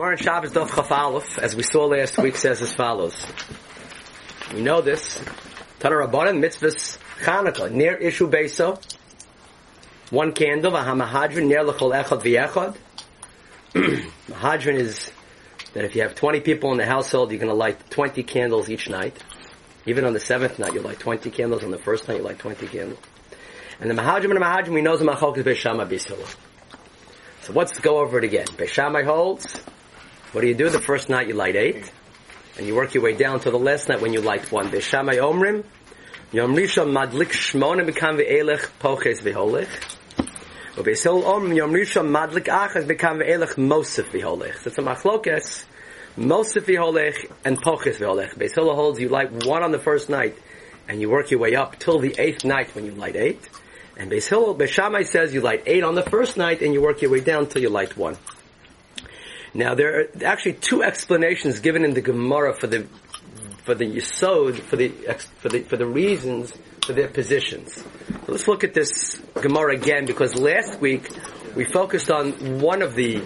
Gemara in Shabbos Dov Chaf as we saw last week, says as follows. We know this. Tana Rabbanan mitzvahs Chanukah near Ishu Beso. One candle, Vahamahadrin near Lechol Echad V'Echad. Mahadrin is that if you have 20 people in the household, you're going to light 20 candles each night. Even on the seventh night, you light 20 candles. On the first night, you light 20 candles. And the Mahadrim and the Mahadrim, we know the Machok is Beishama Bisula. So let's go over it again. Beishamai holds, what do you do? The first night you light eight, and you work your way down to the last night when you light one. Beishamai Omrim, Yom Rishon Madlik Shmona Bekam Ve'elech Poches Ve'holech. Ubeisol Omrim Yom Rishon Madlik Achas Bekam Ve'elech Mosef Ve'holech. That's a machlokes. Mosef Ve'holech and Poches Ve'holech. Beisol holds you light one on the first night, and you work your way up till the eighth night when you light eight. And Beis Hillel, Beis says you light eight on the first night and you work your way down till you light one. Now there are actually two explanations given in the Gemara for the for the Yisod, for the for the for the reasons for their positions. So let's look at this Gemara again because last week we focused on one of the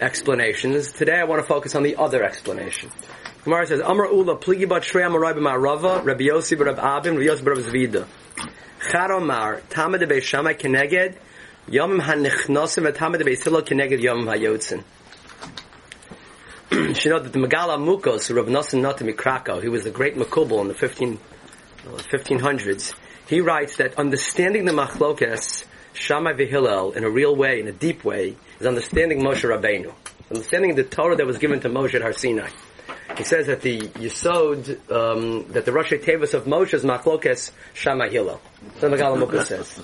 explanations. Today I want to focus on the other explanation. Gemara says, Amar Ula, Pligi Bat Shrei Amar Rabbi Yossi Bar Abim, Rabbi Yossi Bar Zvida. Charomar, Tamad Beis Shammai Keneged, Yomim HaNichnosim, Tamad Beis Hillel Keneged Yomim HaYotzin. You know that the Megala Mukos, Rav Nosson Notam Krakow, he was a great Makubal in the 15, uh, 1500s, he writes that understanding the Machlokes, Shammai Vihillel, in a real way, in a deep way, is understanding Moshe Rabbeinu. Understanding the Torah that was given to Moshe at Har Sinai. He says that the Yisod, um, that the Rosh Tevis of Moshe is Machlokes Shammai Hillel. What Megala Mukos says.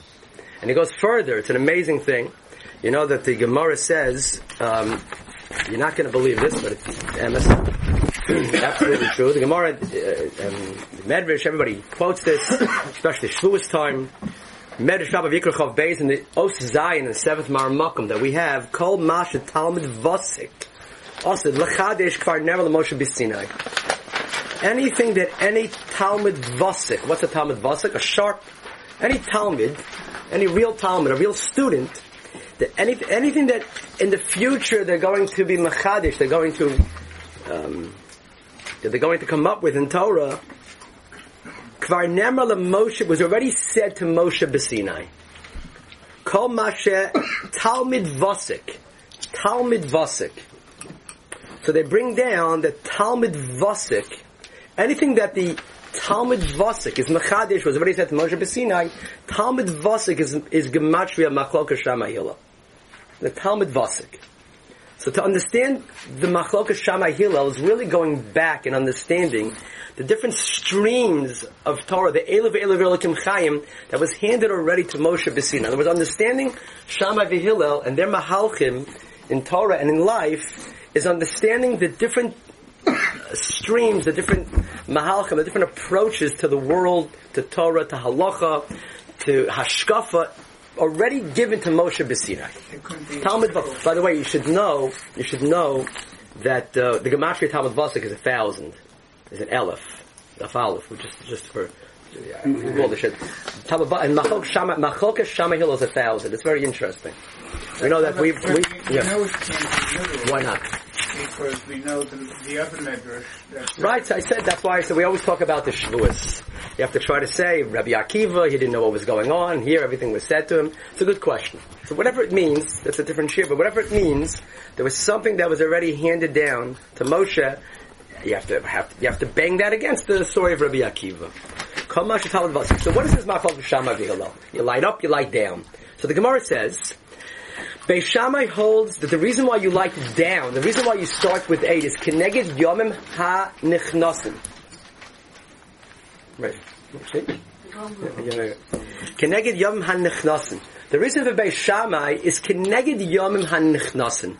And he goes further, it's an amazing thing. You know that the Gemara says, um, you're not going to believe this, but it's absolutely true. The Gemara, uh, um, Medrash, everybody quotes this, especially Shavuos time. Medrash Rabbi Yikrachov Beis in the Os Zion, the seventh Maramakum that we have, called Masha Talmud Vosik. Also, L'chadesh Kvar Never Moshe B'Sinai. Anything that any Talmud Vosik, what's a Talmud Vosik? A sharp, any Talmud, any real Talmud, a real student, that any, anything that in the future they're going to be machadish, they're going to, um, that they're going to come up with in Torah, Kvar Nemar Moshe was already said to Moshe B'Sinai. Kol Mashe Talmud Vosik. Talmud Vosik. So they bring down the Talmud Vosik, anything that the Talmud Vosik is Machadish was already said to Moshe B'Sinai, Talmud Vosik is, is Gematria Machloka Shamayila. The Talmud Vosik. So to understand the Machloka Shammai Hillel is really going back and understanding the different streams of Torah, the Elav Elav Elikim Chaim, that was handed already to Moshe B'Sinai. In other words, understanding Shammai V'Hillel and their Mahalchim in Torah and in life is understanding the different streams, the different mahalchim, the different approaches to the world, to Torah, to halacha, to hashkafa, already given to Moshe B'Sinai. Talmud, by the way, you should know, you should know that uh, the gematria Talmud Vasik is a thousand, is an elef, a aleph, which is just for yeah, all the shit. Talmud And Machok Shama Hill is a thousand. It's very interesting. We know that we, we, yeah. Why not? Because we know the, the other medrash. Right, so I said that's why I said we always talk about the Shavuos. You have to try to say Rabbi Akiva, he didn't know what was going on. Here, everything was said to him. It's a good question. So whatever it means, that's a different shir. But whatever it means, there was something that was already handed down to Moshe. You have to have you have to bang that against the story of Rabbi Akiva. So what is this mafal Shammai You light up, you light down. So the Gemara says, Beis Shammai holds that the reason why you light down, the reason why you start with eight is Keneged Yomim Ha Nichnosim. Right. Keneged Yomim Ha Nichnosim. The reason for Beis Shammai is Keneged Yomim Ha Nichnosim.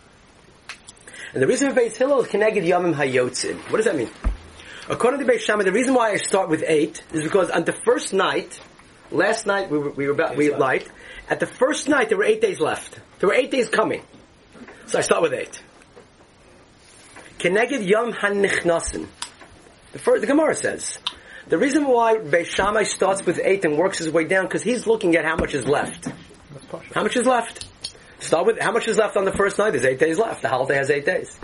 And the reason for Beis Hillel is Keneged Yomim Ha Yotzin. What does that mean? According to Beis Shammai, the reason why I start with eight is because on the first night, last night we were, we were about, we light, at the first night there were eight days left. There were eight days coming. So I start with eight. Keneged Yom HaNichnasin. The, first, the Gemara says, the reason why Beis Shammai starts with eight and works his way down, because he's looking at how much is left. How much is left? Start with how much is left on the first night? There's eight days left. The holiday has eight days.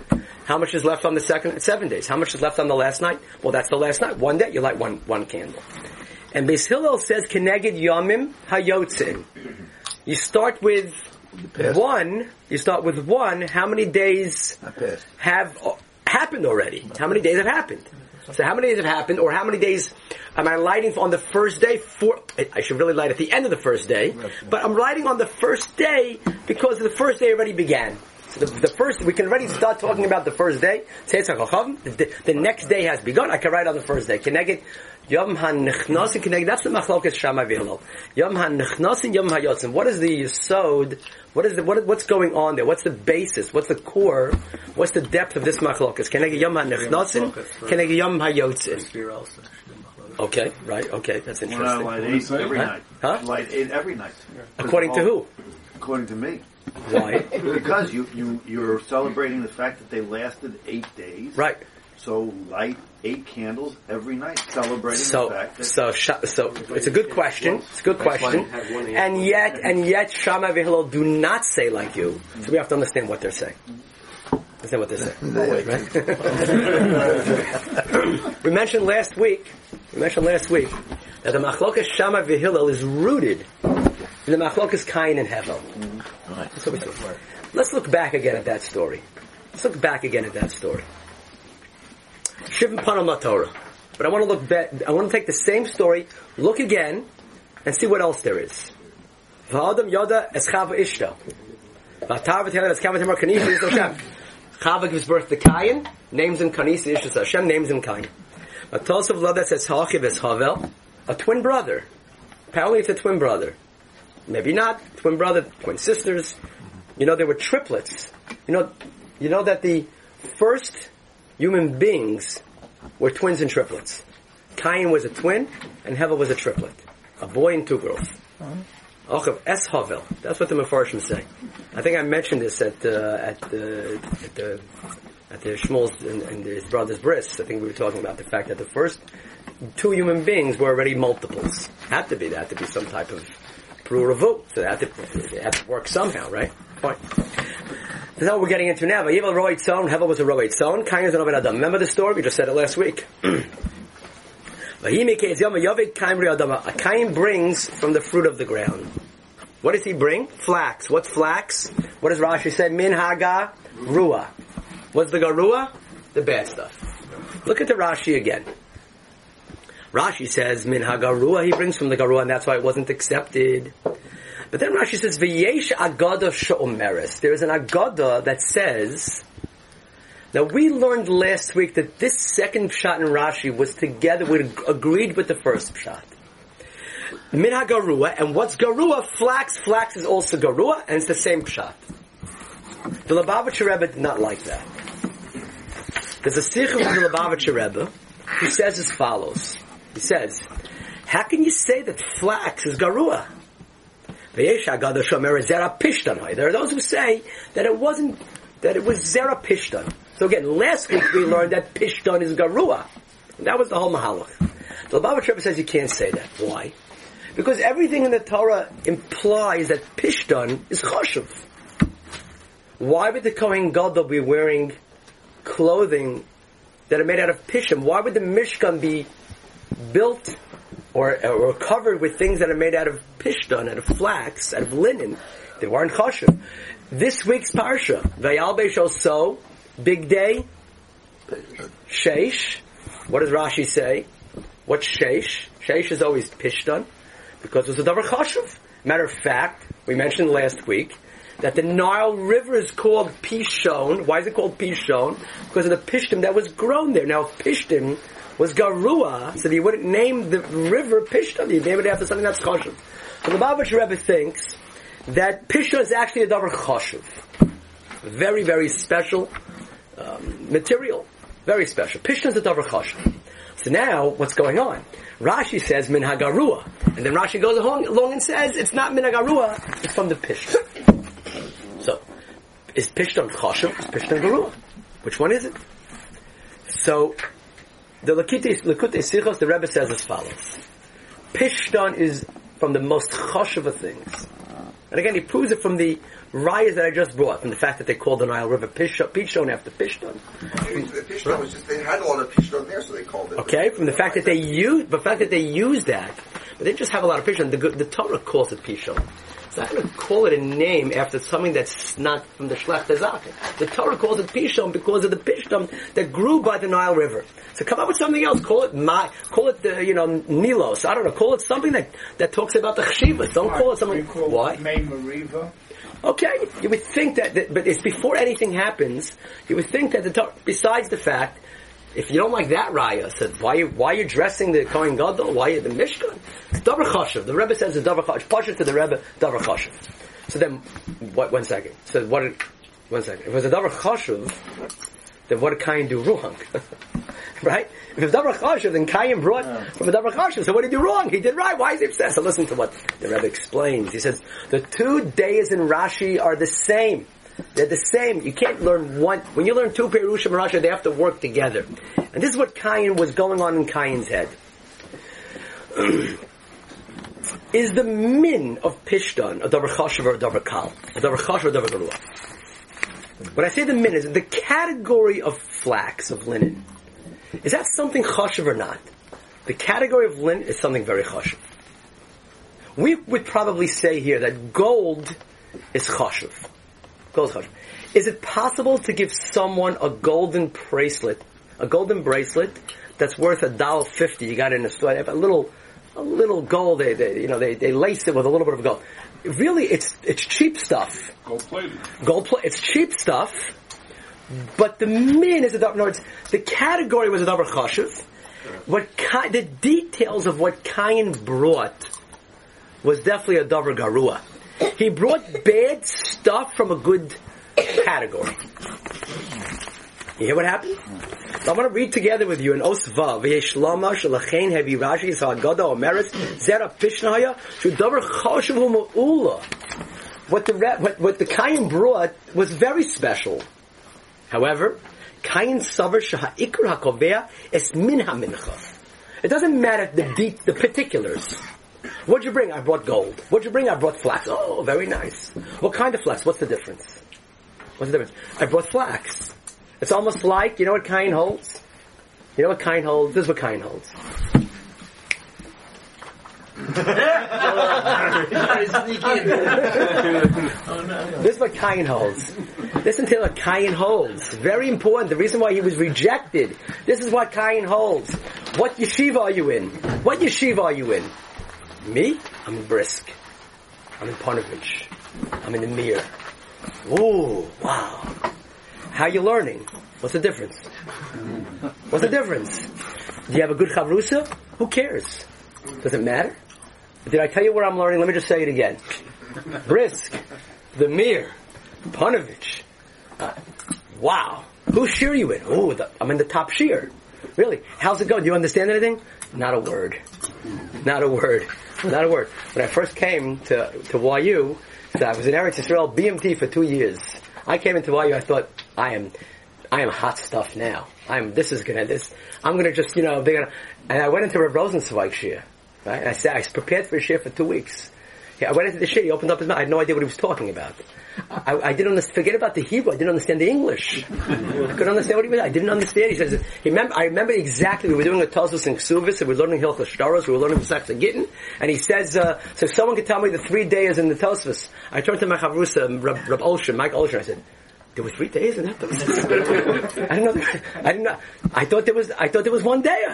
How much is left on the second? Seven days. How much is left on the last night? Well, that's the last night. One day, you light one one candle. And Beis Hillel says, "Keneged yomim hayotzin." You start with one. You start with one. How many days have uh, happened already? How many days have happened? So how many days have happened, or how many days am I lighting on the first day? For I- I should really light at the end of the first day, but I'm lighting on the first day because the first day already began. So the, the first we can already start talking about the first day. The, the next day has begun. I can write on the first day. Keneged Yom HaNechnasin Keneged. That's the Machlokas Shama. Yom HaNechnasin Yom HaYotzim. What is the Yisod? What is the what, what's going on there? What's the basis? What's the core? What's the depth of this Machlokas? Keneged Yom HaNechnasin get Yom HaYotzim. Okay, right. Okay, that's We're interesting. light eight every Huh? night. Huh? Light eight every night. According to who? According to me. Why? Because you, you, you're celebrating the fact that they lasted eight days. Right. So light eight candles every night, celebrating the So, fact that so, Sha- so it's a good question. It's a good question. And yet, and yet, Shammai V'Hillel do not say like you. So we have to understand what they're saying. Understand what they're saying. Right? we mentioned last week. We mentioned last week that the Machlokas Shammai V'Hillel is rooted in the Machlokas Kain and Hevel. Mm-hmm. That's what we said. Let's look back again at that story. Let's look back again at that story. Shivim Panam Torah. But I want to look back, I want to take the same story, look again, and see what else there is. V'adam yoda es chava ishto. V'atar v'telem es kama temar kanisa. Chava gives birth to Cain, names him Kanisa Ishtos Hashem, names him Cain. Vatosov Loda says Hachiv es Havel, a twin brother. Apparently it's a twin brother. Maybe not. Twin brother, twin sisters. You know, they were triplets. You know, you know that the first human beings were twins and triplets. Cain was a twin, and Hevel was a triplet. A boy and two girls. Ochav Es Havel. That's what the Mefarshim say. I think I mentioned this at uh, at the at the at the Shmuel's and, and his brother's bris. I think we were talking about the fact that the first two human beings were already multiples. Had to be. There had to be some type of pruravu. So they had to, it had to work somehow, right? Fine. That's what we're getting into now. Vayivel roit son. Hevel was a roit son. Cain is an Adam. Remember the story? We just said it last week. A Cain brings from the fruit of the ground. What does he bring? Flax. What's flax? What does Rashi say? Min haga rua. What's the garua? The bad stuff. Look at the Rashi again. Rashi says min hagarua. He brings from the garua, and that's why it wasn't accepted. But then Rashi says v'yesh agada she'omeres. There is an agada that says. Now we learned last week that this second shot in Rashi was together, we agreed with the first shot. Min garua, and what's garua? Flax. Flax is also garua, and it's the same shot. The Lubavitcher Rebbe did not like that. There's a sikh of the Lubavitcher Rebbe who says as follows. He says, how can you say that flax is garua? There are those who say that it wasn't, that it was zera pishtan. So again, last week we learned that pishtan is garua. That was the whole mahalach. The Lubavitcher Rebbe says you can't say that. Why? Because everything in the Torah implies that pishtan is choshev. Why would the Kohen Gadol be wearing clothing that are made out of pishim? Why would the Mishkan be built or, or covered with things that are made out of pishtan, out of flax, out of linen? They weren't choshev. This week's parsha, Vayal Beishol So, big day, Sheish. What does Rashi say? What's Sheish? Sheish is always pishtan because it was a davar chashuv. Matter of fact, we mentioned last week that the Nile River is called Pishon. Why is it called Pishon? Because of the pishtim that was grown there. Now, pishtim was garua, so you wouldn't name the river Pishton. You'd name it after something that's chashuv. So the Babich Rebbe thinks that Pishon is actually a davar chashuv. Very, very special um, material. Very special. Pishon is a davar chashuv. So now, what's going on? Rashi says min hagarua, and then Rashi goes along, and says it's not min hagarua, it's from the pishton. So, is pishton chashuv? Is pishton garua? Which one is it? So, the Likutei Sichos, the Rebbe says as follows: Pishton is from the most chashuv of things. And again, he proves it from the rayas that I just brought, from the fact that they called the Nile River Pishon, Pishon after Pishon. Pishon was just, they had a lot of Pishon there, so they called it. Okay, from the fact that they use, the fact that they use that, but they just have a lot of Pishon. The, the Torah calls it Pishon. It's not going to call it a name after something that's not from the Shlech Tezach. The Torah calls it Pishon because of the Pishon that grew by the Nile River. So come up with something else. Call it my, call it the, you know, Nilos. I don't know. Call it something that, that talks about the Chshivas. Don't call it something, why? Okay, you would think that, that, but it's before anything happens, you would think that the Torah, besides the fact, if you don't like that raya, said why you, why you dressing the Kohen Gadol? Why you the Mishkan? It's Davar Chashav. The Rebbe says the Davar Chashav. Pasha to the Rebbe Davar Chashav. So then, what? One second. So what? Did, one second. If it was a Davar Chashav, then what did Kain do wrong? right? If it was Davar Chashav, then Kain brought from a Davar Chashav. So what did he do wrong? He did right. Why is he obsessed? So listen to what the Rebbe explains. He says the two days in Rashi are the same. They're the same. You can't learn one. When you learn two Perushim and Rashi, they have to work together. And this is what Kain was going on in Kain's head. is the min of Pishton a davar chashav or a davar kal? A davar chashav or a davar garua? When I say the min, is the category of flax, of linen? Is that something chashav or not? The category of linen is something very chashav. We would probably say here that gold is chashav. Gold is chashav. Is it possible to give someone a golden bracelet, a golden bracelet that's worth a dollar fifty? You got it in a store, a little, a little gold. They, they, you know, they, they laced it with a little bit of gold. Really, it's it's cheap stuff. Gold plated. Gold plate. It's cheap stuff, but the min is a davar. No, it's the category was a davar chashiv. What Ki- the details of what Cain brought was definitely a davar garua. He brought bad stuff from a good category. You hear what happened? I want to read together with you in Osva, V'yeshlama shalachein hevi Rashi Sa'agada Omeretz Zera Pishnaya Shu Davar Choshev Ma'ula. What the what what the Kain brought was very special. However, Kain Savar Shaha'ikr HaKovea Es Min HaMincha. It doesn't matter the deep, the particulars. What'd you bring? I brought gold. What'd you bring? I brought flax. Oh, very nice. What kind of flax? What's the difference? What's the difference? I brought flax. It's almost like, you know what Kain holds? You know what Kain holds? This is what Kain holds. This is what Kain holds. Listen to what Kain holds. Very important. The reason why he was rejected. This is what Kain holds. What yeshiva are you in? What yeshiva are you in? Me? I'm in Brisk. I'm in Panovich. I'm in the Mir. Ooh, wow. How you learning? What's the difference? What's the difference? Do you have a good chavrusa? Who cares? Does it matter? Did I tell you where I'm learning? Let me just say it again. Brisk, the Mir, Panovich. Uh, wow. Whose shear you in? Oh, the, I'm in the top shear. Really? How's it going? Do you understand anything? Not a word. Not a word. Not a word. When I first came to, to YU, so I was in Eretz Israel BMT for two years. I came into YU, I thought, I am, I am hot stuff now. I'm, this is gonna, this, I'm gonna just, you know, they're gonna, and I went into Rav Rosensweig shir. Right? I said, I prepared for a shir for two weeks. Yeah, I went into the shir, he opened up his mouth, I had no idea what he was talking about. I, I didn't understand, forget about the Hebrew, I didn't understand the English. I couldn't understand what he was, I didn't understand. He says, he I remember exactly, we were doing a Tosus and Ksuvis, and we were learning Hilchah Shtaros, we were learning Pesach Gittin, and he says, uh, so someone could tell me the three days in the Tosfos, I turned to my Chavrusa, Rab, Rab Olshan, Mike Olshan, I said, there were three days in that. I didn't know, I didn't know, I thought there was, I thought there was one day.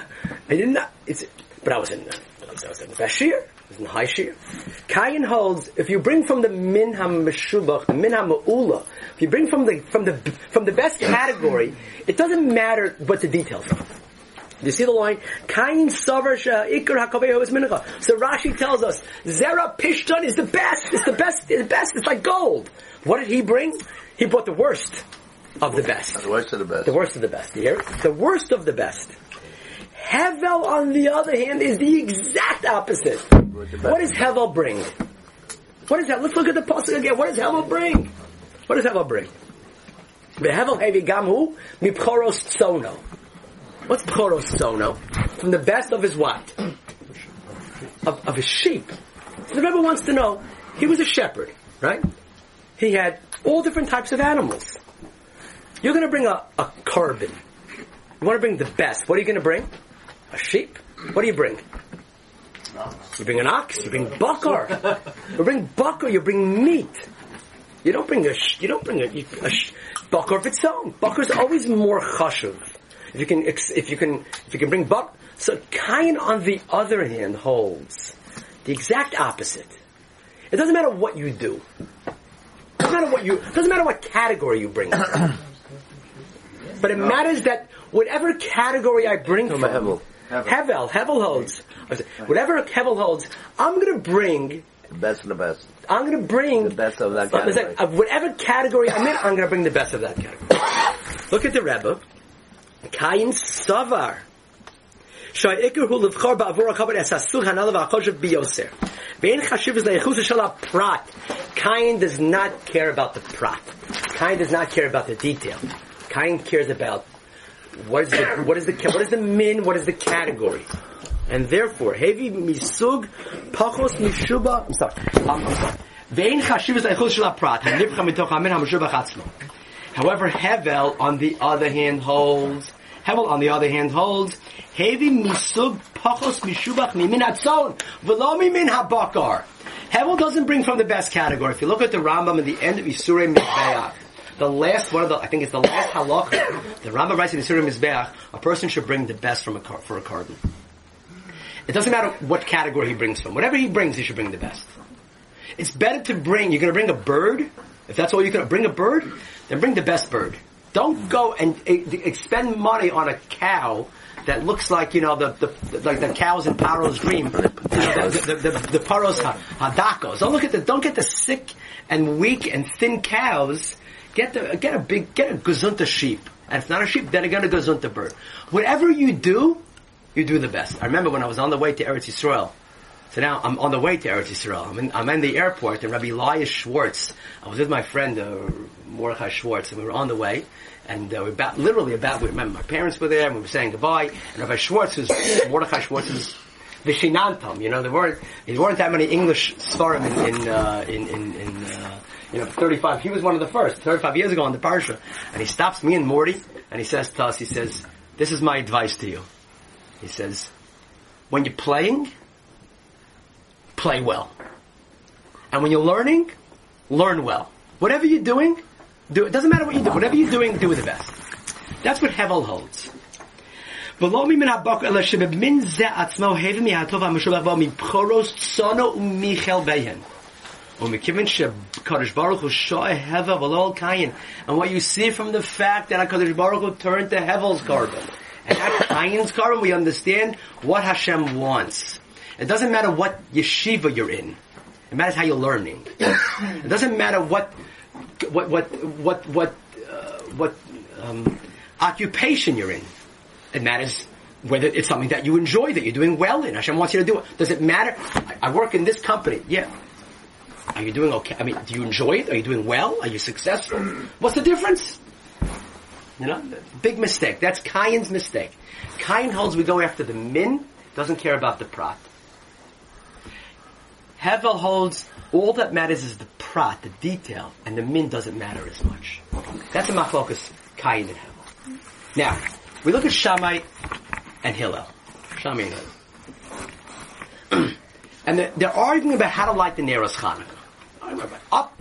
I didn't know, it's, but I was in, I was, in Bashir. I was in shear. Kayan holds, if you bring from the Min HaMeshubach, the Min HaMa'ula, if you bring from the, from the, from the best category, it doesn't matter what the details are. You see the line? Kain Savar Ikar Hakaveho is Mincha. So Rashi tells us, Zera Pishton is the best. It's the best. It's the best. It's like gold. What did he bring? He brought the worst of the best. The worst of the best. The worst of the best. You hear it? The worst of the best. Hevel, on the other hand, is the exact opposite. What does Hevel bring? What is that? Let's look at the pasuk again. What does Hevel bring? What does Hevel bring? The Hevel hevi gamu mipchoros sono. What's pchoros sono? From the best of his what? Of, of his sheep. So the Rebbe wants to know. He was a shepherd. right? He had all different types of animals. You're going to bring a, a korban. You want to bring the best. What are you going to bring? A sheep. What do you bring? You bring an ox. You bring bakar. you bring bakar. You bring meat. You don't bring a. sh- You don't bring a, a sh- bakar of its own. Always more chashuv. If you can, ex- if you can, if you can bring bak. So Kain, on the other hand, holds the exact opposite. It doesn't matter what you do. It doesn't matter what you. Doesn't matter what category you bring. but it matters that whatever category I bring from Hevel. Hevel, Hevel holds. Whatever Kevel holds, I'm going to bring the best of the best. I'm going to uh, bring the best of that category. Like, whatever category I'm in, I'm going to bring the best of that category. Look at the Rebbe. Kain Savar. Kain does not care about the prat. Kain does not care about the detail. Kain cares about what is the what is the what is the min, what is the category. And therefore, heavy misug pachos mishuba. I'm sorry. I'm, I'm sorry. Vein chashivas eichus shel aprat hanipcha mitoch amin hamashuba chatzlo. However, Hevel on the other hand holds. Hevel on the other hand holds heavy misug pachos mishubach mimin atzon v'lo mimin habakar. Hevel doesn't bring from the best category. If you look at the Rambam at the end of Issurei Mizbeach, the last one of the, I think it's the last halacha. the Rambam writes in Issurei Mizbeach, a person should bring the best from a, for a cardinal. It doesn't matter what category he brings from. Whatever he brings, he should bring the best. It's better to bring, you're to bring a bird, if that's all you're to bring a bird, then bring the best bird. Don't go and eh, expend money on a cow that looks like, you know, the, the, like the cows in Paro's dream. The, the, the, the Paro's hadakos. Don't look at the, don't get the sick and weak and thin cows. Get the, get a big, get a gazunta sheep. And if not a sheep, then again a gazunta bird. Whatever you do, you do the best. I remember when I was on the way to Eretz Yisrael, so now I'm on the way to Eretz Yisrael. I'm in, I'm in the airport, and Rabbi Elias Schwartz. I was with my friend uh, Mordechai Schwartz, and we were on the way. And uh, we about literally about we remember my parents were there, and we were saying goodbye. And Rabbi Schwartz was Mordechai Schwartz Schwartz's Vishinantam. You know, there weren't there weren't that many English svarim in in uh, in, in, in uh, you know 35. He was one of the first 35 years ago on the parsha, and he stops me and Morty, and he says to us, he says, "This is my advice to you." He says, when you're playing, play well. And when you're learning, learn well. Whatever you're doing, do it. Doesn't matter what you do. Whatever you're doing, do it the best. That's what Hevel holds. And what you see from the fact that HaKadosh Baruch Hu turned to Hevel's korban and at Kain's korban, we understand what Hashem wants. It doesn't matter what yeshiva you're in. It matters how you're learning. it doesn't matter what what what what what uh, what um, occupation you're in. It matters whether it's something that you enjoy, that you're doing well in. Hashem wants you to do it. Does it matter? I, I work in this company. Yeah. Are you doing okay? I mean, do you enjoy it? Are you doing well? Are you successful? What's the difference? You know, big mistake. That's Kain's mistake. Kain holds we go after the min, doesn't care about the prat. Hevel holds all that matters is the prat, the detail, and the min doesn't matter as much. That's a machlokas Kain and Hevel. Now, we look at Shammai and Hillel. Shammai and Hillel. and they're, they're arguing about how to light the Neros Hanukkah. Up,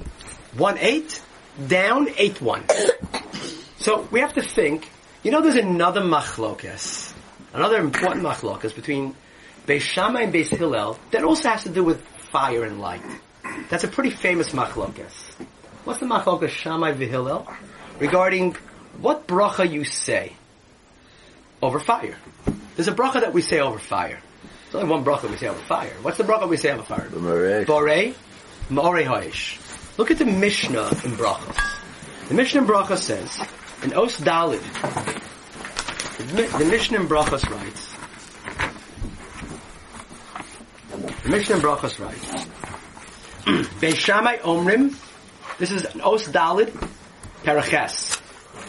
one eight, down, eight one. So we have to think, you know there's another machlokas, another important machlokas between Beis Shammai and Beis Hillel that also has to do with fire and light. That's a pretty famous machlokas. What's the machlokas Shammai v'Hillel? Regarding what bracha you say over fire. There's a bracha that we say over fire. There's only one bracha we say over fire. What's the bracha we say over fire? Borei, Ma'orei Hoish. Look at the Mishnah in Brachos. The Mishnah in Brachos says, in Os Dalid, the, Mi- Mishnah in Brachos writes, the Mishnah in Brachos writes, Beis Shammai Omrim, this is an Os Dalid, Paraches.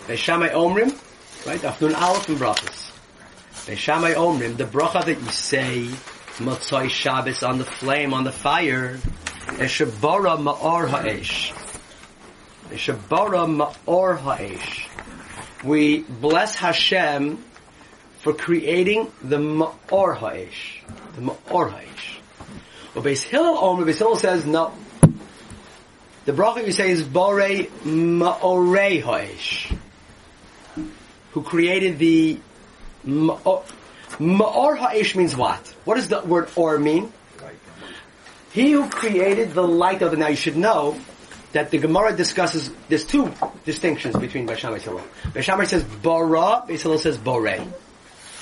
Beis Shammai Omrim, right, Afnun Aleph in Brachos. Beis Shammai Omrim, the bracha that you say, Motzoi Shabbos on the flame, on the fire, Eshabara ma'or ha'esh. Ma'or ha'esh. We bless Hashem for creating the ma'or ha'esh. The ma'or ha'esh. Well, Beis Hillel Omer, Beis Hillel says no. The bracha you say is Borei Ma'orei ha'esh. Who created the Ma'or, ma'or ha'esh means what? What does the word or mean? He who created the light of the, now you should know that the Gemara discusses, there's two distinctions between Beis Shammai and Hillel. Beis Shammai says bara, Beis Hillel says borei.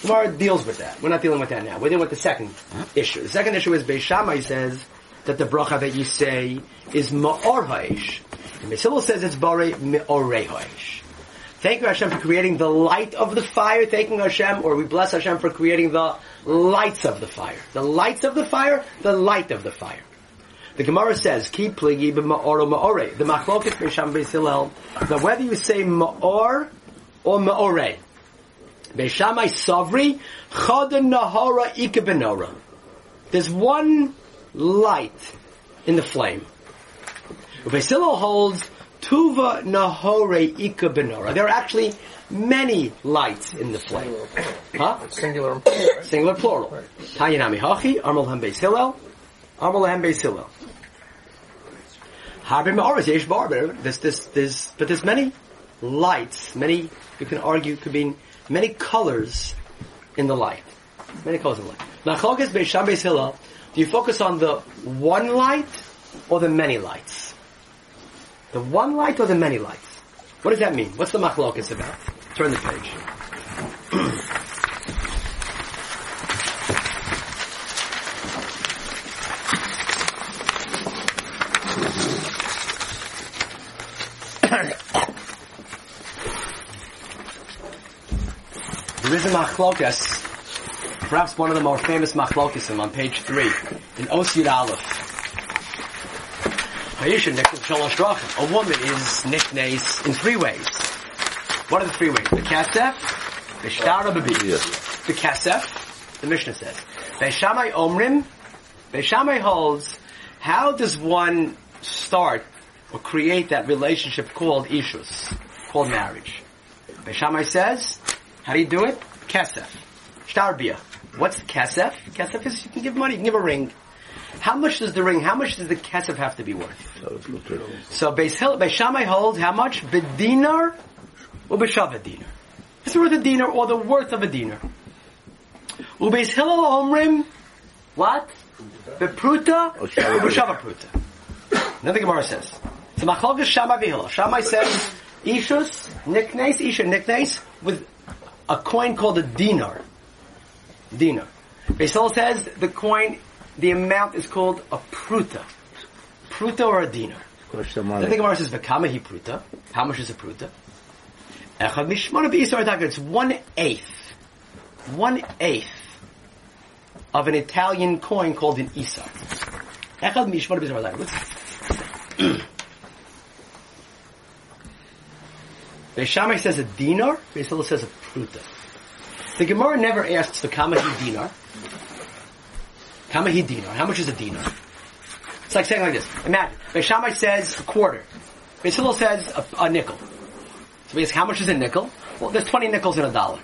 Gemara deals with that. We're not dealing with that now. We're dealing with the second issue. The second issue is Beis Shammai says that the bracha that you say is ma'or ha'ish. And Beis Hillel says it's borei me'orei ha'ish. Thank you Hashem for creating the light of the fire. Thank you Hashem, or we bless Hashem for creating the lights of the fire. The lights of the fire, the light of the fire. The Gemara says, "Ki pligi b'ma'or ma'ore." The machloket b'sham Beis Hillel. Now, whether you say ma'or or ma'ore, Beishamai Savri, Chada Nahara Ika Benora. There's one light in the flame. Beis Hillel holds Tuva Nahore Ika Benora. There are actually many lights in the flame. Huh? Singular and plural? Singular plural. Tanyanami Hachi, Armal Ham Beis Hillel, Armal Ham Beis Hillel. Harbe Ma'aris, Yesh Barber. There's, there's, there's, but there's many lights, many, you can argue, could be many colors in the light. Many colors in the light. Now, Chalkes Beis Hillel, do you focus on the one light or the many lights? The one light or the many lights? What does that mean? What's the machlokas about? Turn the page. machlokas, perhaps one of the more famous machlokasim on page three, in Osir Aleph. Hayisha Niknei Shalosh Drachim. A woman is niknays in three ways. What are the three ways? The kasef, the shtara. The kasef, the Mishnah says. Beishamai omrim, Beishamai holds, how does one start or create that relationship called ishus, called marriage? Beishamai says, how do you do it? Kesef. Starbia. What's kesef? Kesef is you can give money, you can give a ring. How much does the ring, how much does the kesef have to be worth? So Beis Shammai holds how much? Bedinar or b'shav dinar. It's worth a dinar or the worth of a dinar. Ubeis Hillel Omrim, what? Bepruta or b'shav pruta. Then the Gemara says. So Machlokas Shammai v'Hillel. Shammai says, Ishus, niknes, Isha niknes, with a coin called a dinar. Dinar. Beisol says the coin, the amount is called a pruta. Pruta or a dinar. The Gemara says, V'kama hi pruta. How much is a pruta? Echad mishmona b'isar. It's one eighth. One eighth of an Italian coin called an isar. Echad mishmona b'isar. Listen. Beishamai says a dinar, Beisil says a pruta. The Gemara never asks the Kamahi dinar. Kamahi dinar. How much is a dinar? It's like saying like this. Imagine. Beishamai says a quarter. Beisil says a, a nickel. So we ask, how much is a nickel? Well, there's 20 nickels in a dollar.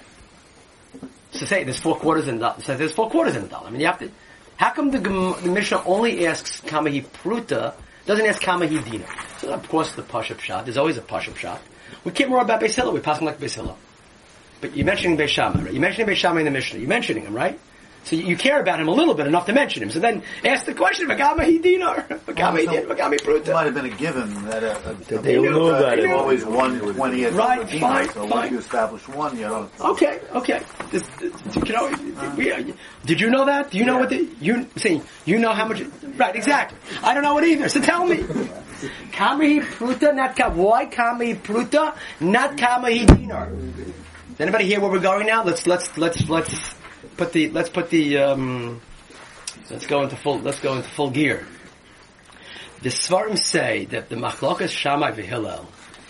So say there's four quarters in a dollar. So there's four quarters in a dollar. I mean, you have to, how come the, the Mishnah only asks Kamahi pruta, doesn't ask Kamahi dinar? So of course the Pashup shot. There's always a Pashup shot. We can't more about Beis Hillel. We pass passing like Beis Hillel. But you're mentioning Beis Shammai, right? You're mentioning Beis Shammai in the Mishnah. You're mentioning him, right? So you, you care about him a little bit, enough to mention him. So then ask the question, Vagama he dinar, Vagama he din, Vagama he It might have been a given that uh, a, a, a they knew uh, about it. always one twentieth Right, of the dinar. fine, So fine. once you establish one, you know. Okay, okay. This, this, you know, we, uh, did you know that? Do you know what the, you, see, you know how much, right, exactly. I don't know it either, so tell me. Kamahi pruta, not ka, why kamahi pruta, not kamahi dinar? Anybody hear where we're going now? Let's, let's, let's, let's put the, let's put the, um, let's go into full, let's go into full gear. The Svarim say that the machlokas Shammai v'Hillel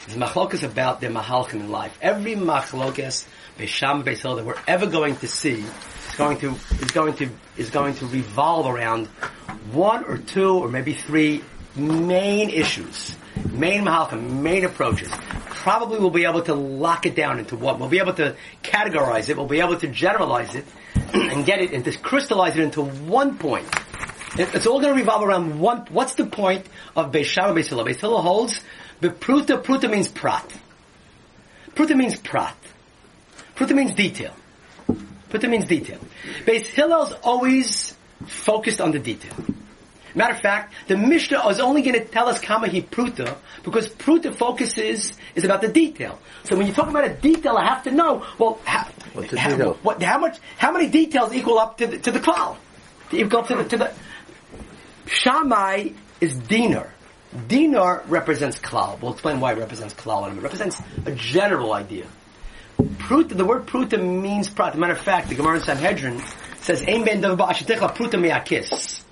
is machlokas about the mahalchim in life. Every machlokas Beisham Beis Hillel that we're ever going to see is going to is going to is going to revolve around one or two or maybe three main issues, main mahalchim, main approaches. Probably we'll be able to lock it down into one. We'll be able to categorize it. We'll be able to generalize it and get it and just crystallize it into one point. It's all going to revolve around one. What's the point of Beis Shammai Beis Hillel? Beis Hillel holds the pruta. Pruta means prat. Pruta means prat. Pruta means detail. Pruta means detail. Beis Hillel's always focused on the detail. Matter of fact, the Mishnah is only going to tell us kama he pruta because pruta focuses is about the detail. So when you talk about a detail, I have to know. Well, how, What's the how, detail? what, how much? How many details equal up to the, to the cloud? Equal up to the, to the Shammai is dinar. Dinar represents klal. We'll explain why it represents klal. in a minute. It represents a general idea. Pruta, the word pruta means prat. Matter of fact, the Gemara in Sanhedrin says, "Ein ben pruta me'akis."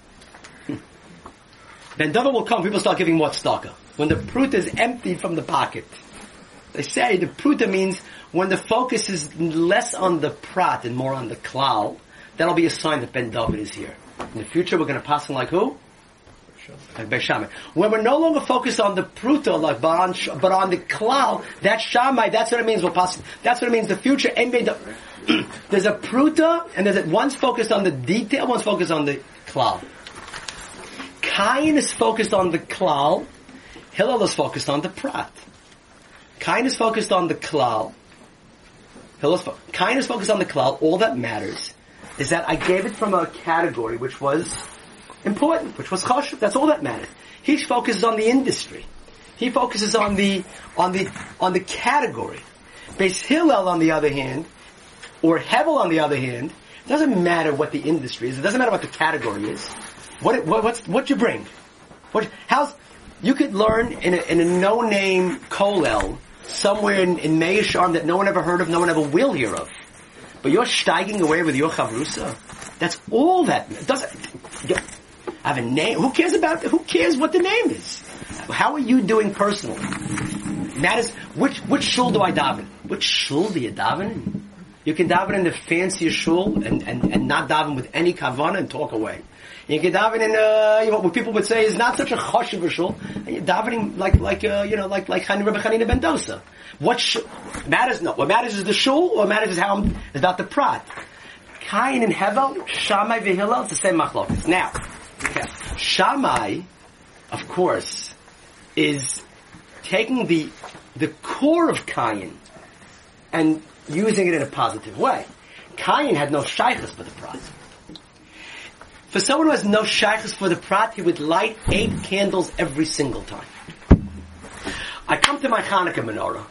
Ben David will come. People start giving more tzedakah when the pruta is emptied from the pocket. They say the pruta means when the focus is less on the prat and more on the klal. That'll be a sign that Ben David is here. In the future, we're going to pass him like who? Like Beis Shammai. When we're no longer focused on the pruta, like but on, but on the klal, that Shammai. That's what it means. We'll pass. That's what it means. The future. There's a pruta, and there's a, one's focused on the detail, one's focused on the klal. Kain is focused on the klal. Hillel is focused on the prat. Kain is focused on the klal. Hillel is fo- Kain is focused on the klal. All that matters is that I gave it from a category which was important, which was chashuv. That's all that matters. He focuses on the industry. He focuses on the on the on the category. Base Hillel, on the other hand, or Hevel, on the other hand, doesn't matter what the industry is. It doesn't matter what the category is. What what what's what you bring? What how's you could learn in a, in a no name kollel somewhere in, in Meah Shearim that no one ever heard of, no one ever will hear of. But you're steiging away with your chavrusa. That's all that doesn't. I have a name. Who cares about? Who cares what the name is? How are you doing personally? That is which which shul do I daven? Which shul do you daven? You can daven in the fanciest shul and, and, and not daven with any kavana and talk away. You can daven in uh, what people would say is not such a choshev shul, you're davening like like uh, you know like like Rebbe Chanina ben Dosa. What sh- matters? No, what matters is the shul. What matters is how I'm, is about the prat. Kain and Hevel, Shammai v'Hillel, it's the same machlokas. Now, okay. Shammai, of course, is taking the the core of Kain and using it in a positive way. Kain had no shaykhs for the prat. For someone who has no shaykhs for the prat, he would light eight candles every single time. I come to my Hanukkah menorah.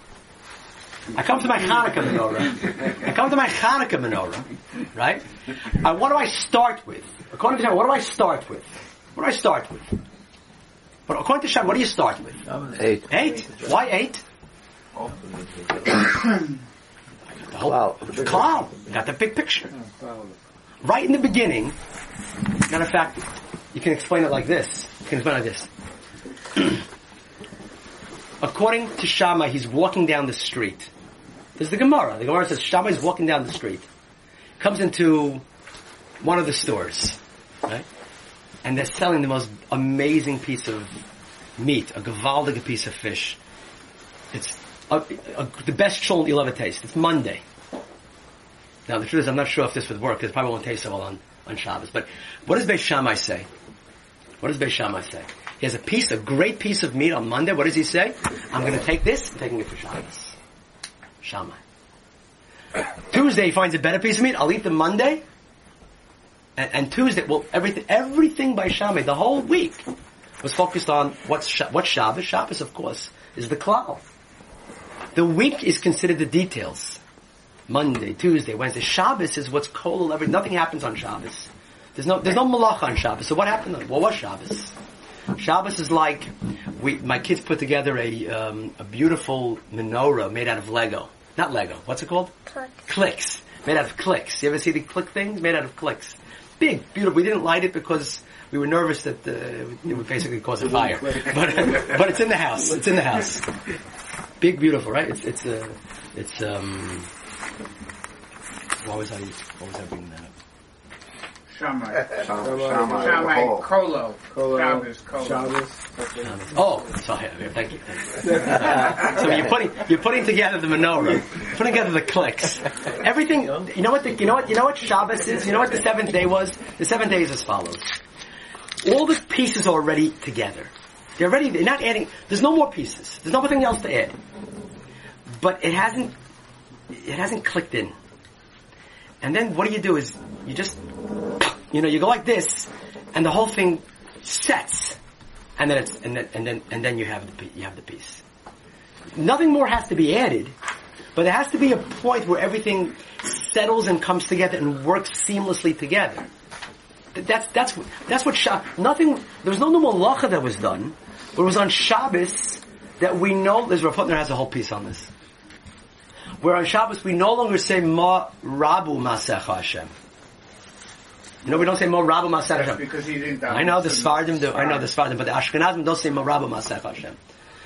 I come to my Hanukkah menorah. I come to my Hanukkah menorah, right? And what do I start with? According to Shem, what do I start with? What do I start with? But according to Shem, what do you start with? Eight. Eight. Why eight? The whole cloud. Got the big picture. Right in the beginning. Matter of fact, you can explain it like this. You can explain it like this. According to Shammai, he's walking down the street. This is the Gemara. The Gemara says Shammai is walking down the street. Comes into one of the stores, right? And they're selling the most amazing piece of meat, a gewaldige piece of fish. It's a, a, the best shul you'll ever taste. It's Monday. Now the truth is, I'm not sure if this would work because it probably won't taste so well on, on Shabbos. But what does Beis Shammai say? What does Beis Shammai say? He has a piece, a great piece of meat on Monday. What does he say? I'm going to take this, I'm taking it for Shabbos. Shammai. Tuesday he finds a better piece of meat. I'll eat the Monday. And, and Tuesday, well, everything, everything by Shammai, the whole week was focused on what's what's Shabbos. Shabbos, of course, is the cloud. The week is considered the details. Monday, Tuesday, Wednesday. Shabbos is what's cold. Every nothing happens on Shabbos. There's no there's no malacha on Shabbos. So what happened? on- What was Shabbos? Shabbos is like we my kids put together a um, a beautiful menorah made out of Lego. Not Lego. What's it called? Click. Clicks. Made out of clicks. You ever see the click things? Made out of clicks. Big, beautiful. We didn't light it because we were nervous that uh, it would basically cause a fire. But but it's in the house. It's in the house. Big, beautiful, right? It's it's uh, it's um. Why was I? What was I bringing that up? Shammai. Shammai, Shammai Hall. Oh. Kolo. Kolo, Shabbos Kolo. Shabbos. Oh, sorry. Thank you. so you're putting you're putting together the menorah, you're putting together the clicks. Everything. You know what? The, you know what? You know what Shabbos is. You know what the seventh day was? The seventh day is as follows. All the pieces are already together. They're already. They're not adding. There's no more pieces. There's nothing else to add. But it hasn't. It hasn't clicked in. And then what do you do? Is you just, you know, you go like this, and the whole thing sets and then it's and then and then and then you have the you have the piece. Nothing more has to be added, but there has to be a point where everything settles and comes together and works seamlessly together. That's that's that's what Shab. Nothing. There was no new malacha that was done, but it was on Shabbos that we know. Liz Rav Hutner has a whole piece on this. Where on Shabbos we no longer say Ma Rabu Masecha Hashem. You know we don't say Ma Rabu Masecha Hashem. because he didn't I know the Sfardim do. I know the Sfardim, but the Ashkenazim don't say Ma Rabu Masech Hashem.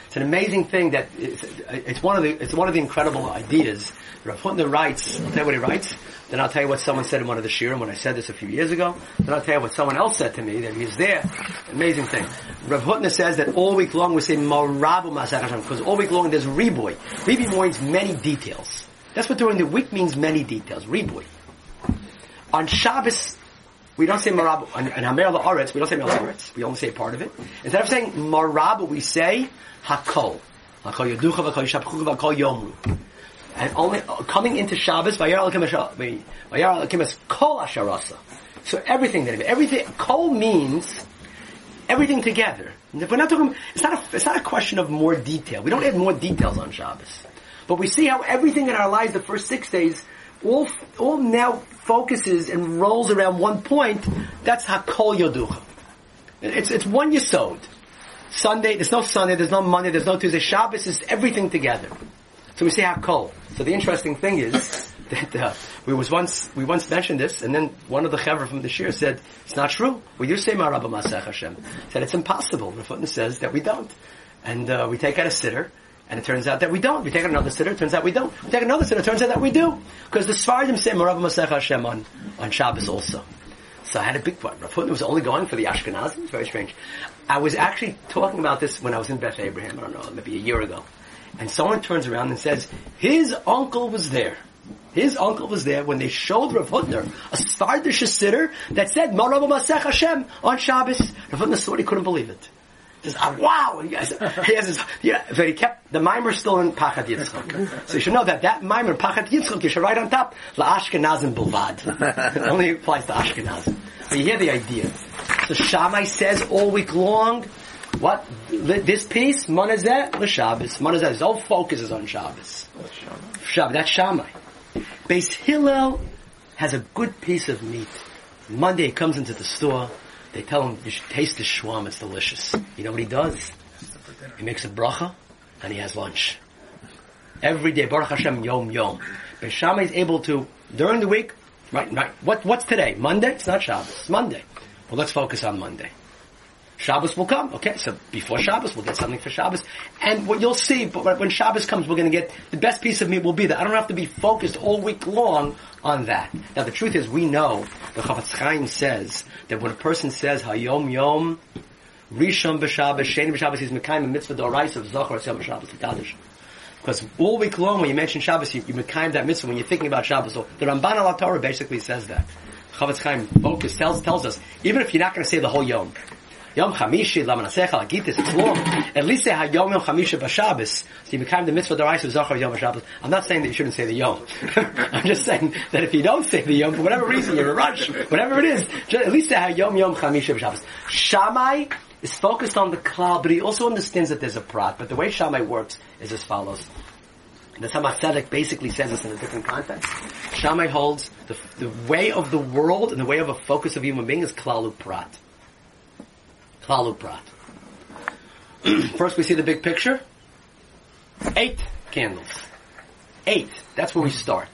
It's an amazing thing that it's, it's one of the it's one of the incredible ideas. Rav Hutner writes. I'll tell you what he writes. Then I'll tell you what someone said in one of the shirim when I said this a few years ago. Then I'll tell you what someone else said to me that he's there. Amazing thing. Rav Hutner says that all week long we say Marabu Hashem because all week long there's riboy. Riboy means many details. That's what during the week means many details. Riboy. On Shabbos, we don't say marabu. And Hamer la'aretz, we don't say Hamer la'aretz. We only say part of it. Instead of saying marabu, we say hakol. Hakol yaducha Hakol yishabchucha Hakol yomru. And only uh, coming into Shabbos, kol asharasa. So everything that everything kol means everything together. We're not talking. It's not a. It's not a question of more detail. We don't add more details on Shabbos, but we see how everything in our lives, the first six days, all all now focuses and rolls around one point. That's hakol yoducha. It's it's one yisod. Sunday, there's no Sunday, there's no Monday, there's no Tuesday. Shabbos is everything together. So we say hakol. So the interesting thing is that uh, we was once we once mentioned this, and then one of the chaver from the shir said it's not true. We do say marabba masech Hashem. Said it's impossible. Rav Hutner says that we don't, and uh, we take out a siddur. And it turns out that we don't. We take out another siddur, it turns out we don't. We take another siddur, it turns out that we do. Because the Sfardim say Marabba Masech Hashem on, on Shabbos also. So I had a big one. Rav Hutner was only going for the Ashkenazim. It's very strange. I was actually talking about this when I was in Beth Abraham, I don't know, maybe a year ago. And someone turns around and says, his uncle was there. His uncle was there when they showed Rav Hutner a Svardish siddur that said, Marabba Masech Hashem on Shabbos. Rav Hutner thought he couldn't believe it. He says, ah, wow! He has, he has his, yeah, but he kept, the mimer still in Pachad Yitzchak. So you should know that that mimer, Pachad Yitzchak, you should write on top, La Ashkenazim Bulvad. it only applies to Ashkenazim. But you hear the idea. So Shammai says all week long, what, this piece, Monazeh, L'Shabbos. Monazeh, his whole focus is on Shabbos. Shabbos, that's Shammai. Beis Hillel has a good piece of meat. Monday he comes into the store, they tell him, you should taste the shwam, it's delicious. You know what he does? He makes a bracha, and he has lunch. Every day, Baruch Hashem, yom yom. But Shammai is able to, during the week, right, right, what, what's today? Monday? It's not Shabbos, it's Monday. Well, let's focus on Monday. Shabbos will come. Okay, so before Shabbos, we'll get something for Shabbos. And what you'll see, but when Shabbos comes, we're going to get the best piece of meat will be that I don't have to be focused all week long on that. Now, the truth is, we know the Chafetz Chaim says that when a person says Hayom Yom Rishon b'Shabbos, Sheni b'Shabbos, he's Mekayim mitzvah d'oraisa of Zachar Yom b'Shabbos l'Kaddish. Because all week long, when you mention Shabbos, you, you Mekayim that mitzvah when you're thinking about Shabbos. So the Ramban al Torah basically says that. Chafetz Chaim focus tells tells us even if you're not going to say the whole Yom. Yom Chamishi, Lamanasecha, Lagitis, it's long. At least say Hayom Yom Chamishi B'Shabbos. So you become the mitzvah d'oraisa of Zachar Yom B'Shabbos. I'm not saying that you shouldn't say the Yom. I'm just saying that if you don't say the Yom, for whatever reason, you're a rush, whatever it is, just at least say Hayom Yom Chamishi B'Shabbos. Shammai is focused on the klal, but he also understands that there's a prat. But the way Shammai works is as follows. The Tzedek basically says this in a different context. Shammai holds the, the way of the world and the way of a focus of human being is klalu prat. Klalu prat. First we see the big picture. Eight candles. Eight. That's where we start.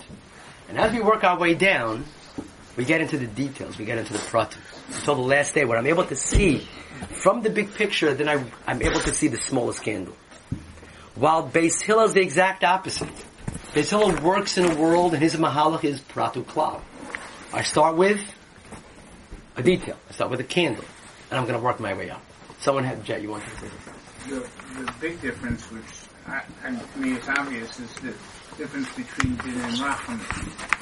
And as we work our way down, we get into the details. We get into the pratim. Until the last day, what I'm able to see from the big picture, then I, I'm able to see the smallest candle. While Beis Hillel is the exact opposite. Beis Hillel works in a world and his mahalach is pratu klal. I start with A detail. I start with a candle, and I'm going to work my way up. Someone had Jet. You want to? The, the big difference, which I, and to me is obvious, is the difference between din and racham.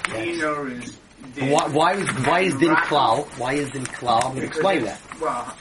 Yes. Dinor is din. Why, why is why is din klal? Why is din klal? I'm going to explain that. Well,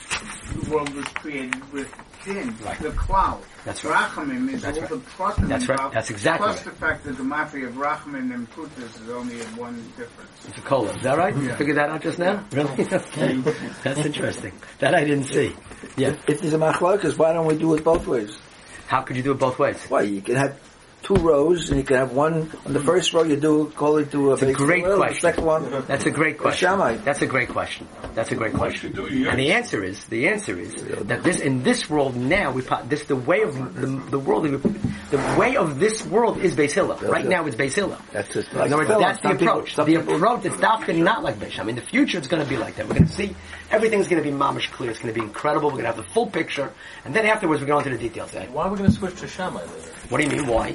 the world was created with din, Right. the cloud. That's right. Rachamim is That's all right. the pratim That's right. That's exactly Plus right. the fact that the mafia of Rachamim and Putas is only in one difference. It's a cola. Is that right? You figured that out just now? Really? Okay. That's interesting. That I didn't see. Yeah. If there's a machlokas, why don't we do it both ways? How could you do it both ways? Why, you can have two rows, and you can have one, on the first row you do, call it to a It's a great The question. second one, That's a great question. Shammai. That's a great question. That's a great question. And the answer is, the answer is that this in this world now we po- this the way of the, the world the way of this world is Beis Hillel. Right now it's Beis Hillel. that's just In other that's the approach. the approach that's definitely not like Beis Shammai. In the future, it's going to be like that. We're going to see everything's going to be mamish clear. It's going to be incredible. We're going to have the full picture, and then afterwards we go into the details. Eh? Why are we going to switch to Shammai later? What do you mean? Why?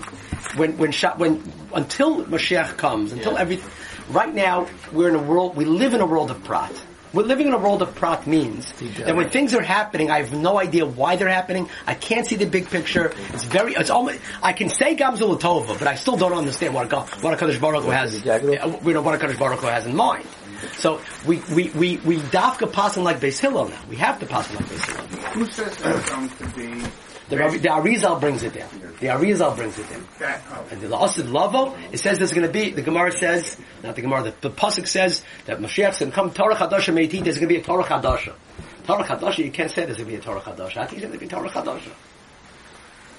When when Sha- when until Mashiach comes, until every right now we're in a world. We live in a world of prat. We're living in a world of prat means that when things are happening, I have no idea why they're happening. I can't see the big picture. It's very. It's almost. I can say Gamzul Tova, but I still don't understand what God, what Hakadosh Baruch Hu has. Exactly. uh, You know what Hakadosh Baruch Hu has in mind. So we we we we dafka passing like Beis Hillel now. We have to pass like Beis Hillel. Who says that's going to be The, the Arizal brings it down. The Arizal brings it down. Oh, And the Asid Lavo, it says there's going to be, the Gemara says, not the Gemara, the, the Pasuk says that Mashiach's going to come, Torah Chadasha Meitit, there's going to be a Torah Chadasha. Torah Chadasha, you can't say there's going to be a Torah Chadasha. I think there's going to be Torah Chadasha.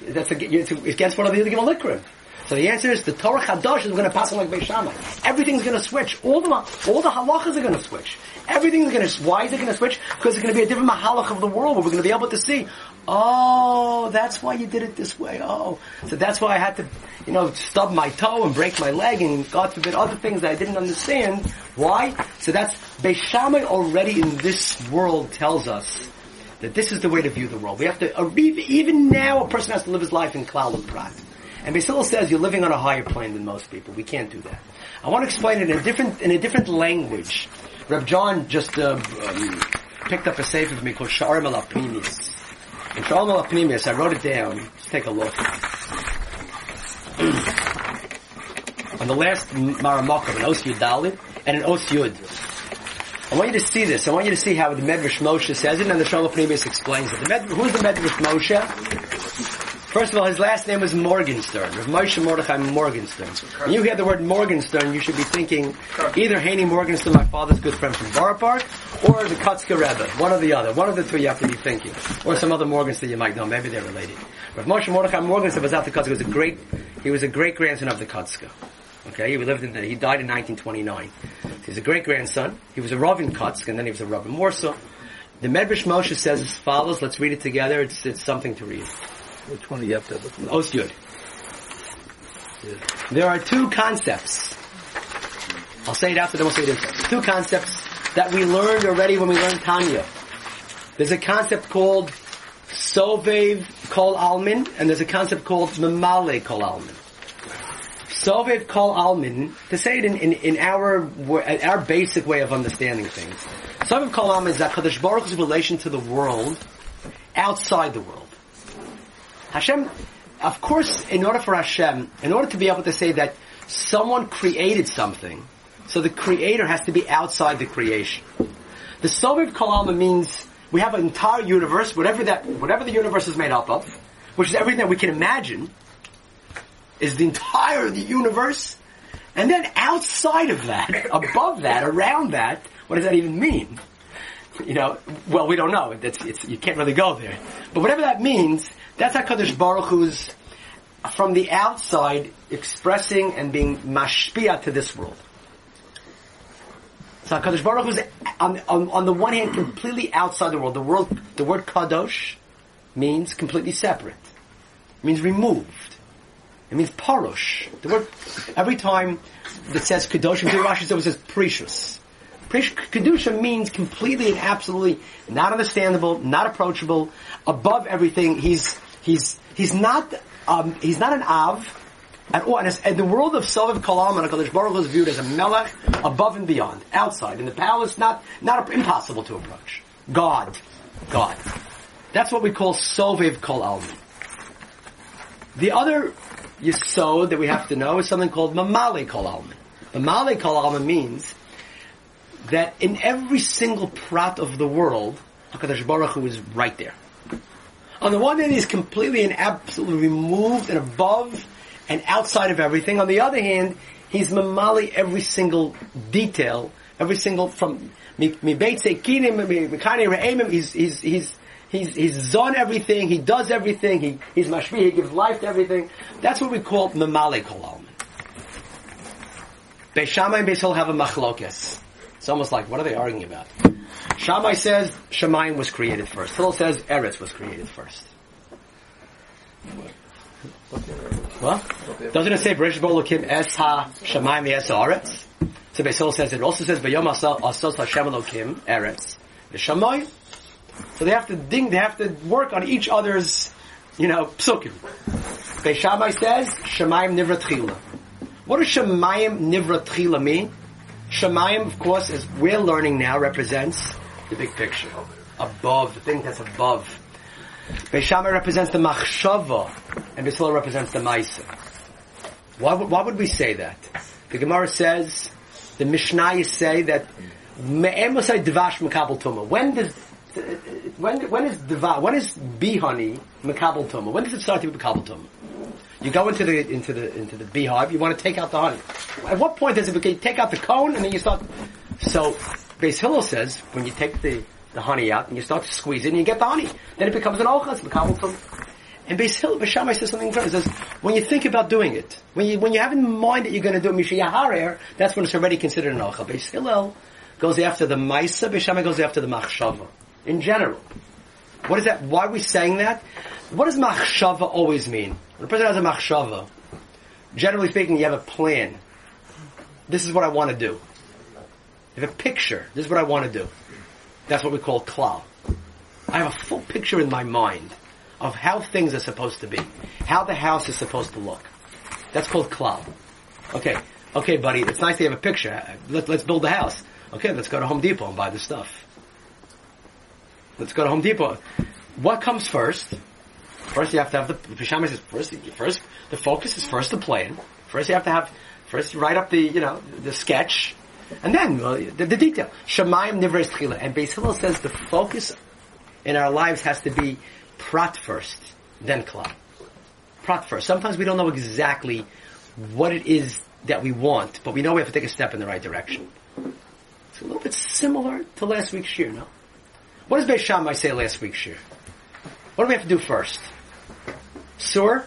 That's a, it's against one of the other Gimel So the answer is the Torah Chadash is going to pass on like Beis Shammai. Everything's going to switch. All the all the halachas are going to switch. Everything's going to. Why is it going to switch? Because it's going to be a different mahalach of the world. Where we're going to be able to see. Oh, that's why you did it this way. Oh, so that's why I had to, you know, stub my toe and break my leg and God forbid other things that I didn't understand. Why? So that's Beis Shammai already in this world tells us that this is the way to view the world. We have to, uh, even- now a person has to live his life in klal and prat. And Basil says you're living on a higher plane than most people. We can't do that. I want to explain it in a different, in a different language. Reb John just uh, um, picked up a sefer for me called Sharm al Apnimius. In Sharm al Apnimius, I wrote it down. Let's take a look. on the last Maramokam, in Os Yud Dalit, and an Os Yud. I want you to see this. I want you to see how the Medrash Moshe says it, and the Shalom Pneumius explains it. The Med- who's the Medrash Moshe? First of all, his last name was Morgenstern. Rav Moshe Mordechai Morgenstern. When you hear the word Morgenstern, you should be thinking either Haney Morgenstern, my father's good friend from Borough Park, or the Kutzke Rebbe. One or the other. One of the two you have to be thinking. Or some other Morgenstern you might know. Maybe they're related. Rav Moshe Mordechai Morgenstern was out the Kutzke. He was a great, he was a great grandson of the Kutzke. Okay, he lived in the, he died in 1929. He's a great grandson. He was a Rav in and then he was a Rav in Warsaw. The Medrash Moshe says as follows. Let's read it together. It's, it's something to read. Which one do you have to look at? Oh, Os Yud. There are two concepts. I'll say it after, then we'll say it. in. Two concepts that we learned already when we learned Tanya. There's a concept called Sovev Kol Almin, and there's a concept called Memale Kol Almin. Sovev Kol Almin, to say it in, in, in our our basic way of understanding things. Sovev Kol Almin is that Kadosh Baruch Hu's relation to the world outside the world. Hashem, of course, in order for Hashem, in order to be able to say that someone created something, so the creator has to be outside the creation. The Sovev Kol Almin means we have an entire universe, whatever that, whatever the universe is made up of, which is everything that we can imagine, is the entire the universe. And then outside of that, above that, around that, what does that even mean? You know, well, we don't know. That's, it's, you can't really go there. But whatever that means, that's how HaKadosh Baruch Hu's, from the outside, expressing and being mashpia to this world. So HaKadosh Baruch Hu's, on, on, on the one hand, completely outside the world. The world, the word Kadosh means completely separate. It means removed. It means parush. The word every time it says kadosh, Rashi always says precious. Kedusha means completely and absolutely not understandable, not approachable, above everything. He's he's he's not um, he's not an av. At all, and, and the world of Soviv Kalam and HaKadosh Baruch is viewed as a melech above and beyond, outside. In the palace, not, not impossible to approach. God. God. That's what we call Sovev Kol Almin. The other Yisod that we have to know is something called Memale Kol Almin. Memale Kol Almin means that in every single prat of the world, HaKadosh Baruch Hu is right there. On the one hand, he's completely and absolutely removed and above and outside of everything. On the other hand, he's mamali every single detail, every single from he's he's he's he's he's zon everything. He does everything. He he's mashmi. He gives life to everything. That's what we call memale kol almin. Beis Shammai and Beis Hillel have a machlokes. It's almost like what are they arguing about? Shammai says Shemayim was created first. Hillel says Eretz was created first. What? Doesn't it say Berish Bolokim Es Ha Shemayim Es Eretz? So Beis Hillel says it also says Vayom Asos Hashem Elokim Eretz Shemayim. So they have to ding. They have to work on each other's, you know, psukim. Beis Shammai says Shemayim Nivra. What does Shemayim Nivra mean? Shemayim, of course, as we're learning now, represents the big picture. Above, the thing that's above. Beis Shammai represents the machshava, and Beis Hillel represents the maisa. Why, would- why would we say that? The Gemara says, the Mishnayos say that me'em osai dvash mekabel tuma. When does when when is dvash? When is bee honey mekabel tuma? When does it start to be mekabel tuma? You go into the into the into the beehive. You want to take out the honey. At what point does it become? Take out the cone and then you start. So Beis Hillel says when you take the the honey out and you start to squeeze it and you get the honey, then it becomes an ochas mekabel. And Beis Hillel, Beis Shammai says something different. He says when you think about doing it, when you when you have in mind that you're going to do mishayaharer, that's when it's already considered an ocha. Beis Hillel goes after the maisa. Beis Shammai goes after the machshava. In general, what is that? Why are we saying that? What does machshava always mean? A person has a machshava, generally speaking, you have a plan. This is what I want to do. You have a picture. This is what I want to do. That's what we call klal. I have a full picture in my mind of how things are supposed to be, how the house is supposed to look. That's called klal. Okay, okay, buddy, it's nice to have a picture. Let, let's build the house. Okay, let's go to Home Depot and buy the stuff. Let's go to Home Depot. What comes first? First, you have to have the Pishama says first. First, the focus is first the plan. First, you have to have first you write up the you know the sketch, and then well, the, the detail. Shemayim nivres tchila, and Beis Hillel says the focus in our lives has to be prat first, then klal. Prat first. Sometimes we don't know exactly what it is that we want, but we know we have to take a step in the right direction. It's a little bit similar to last week's year, no? What does Beis say last week's year? What do we have to do first? Sur?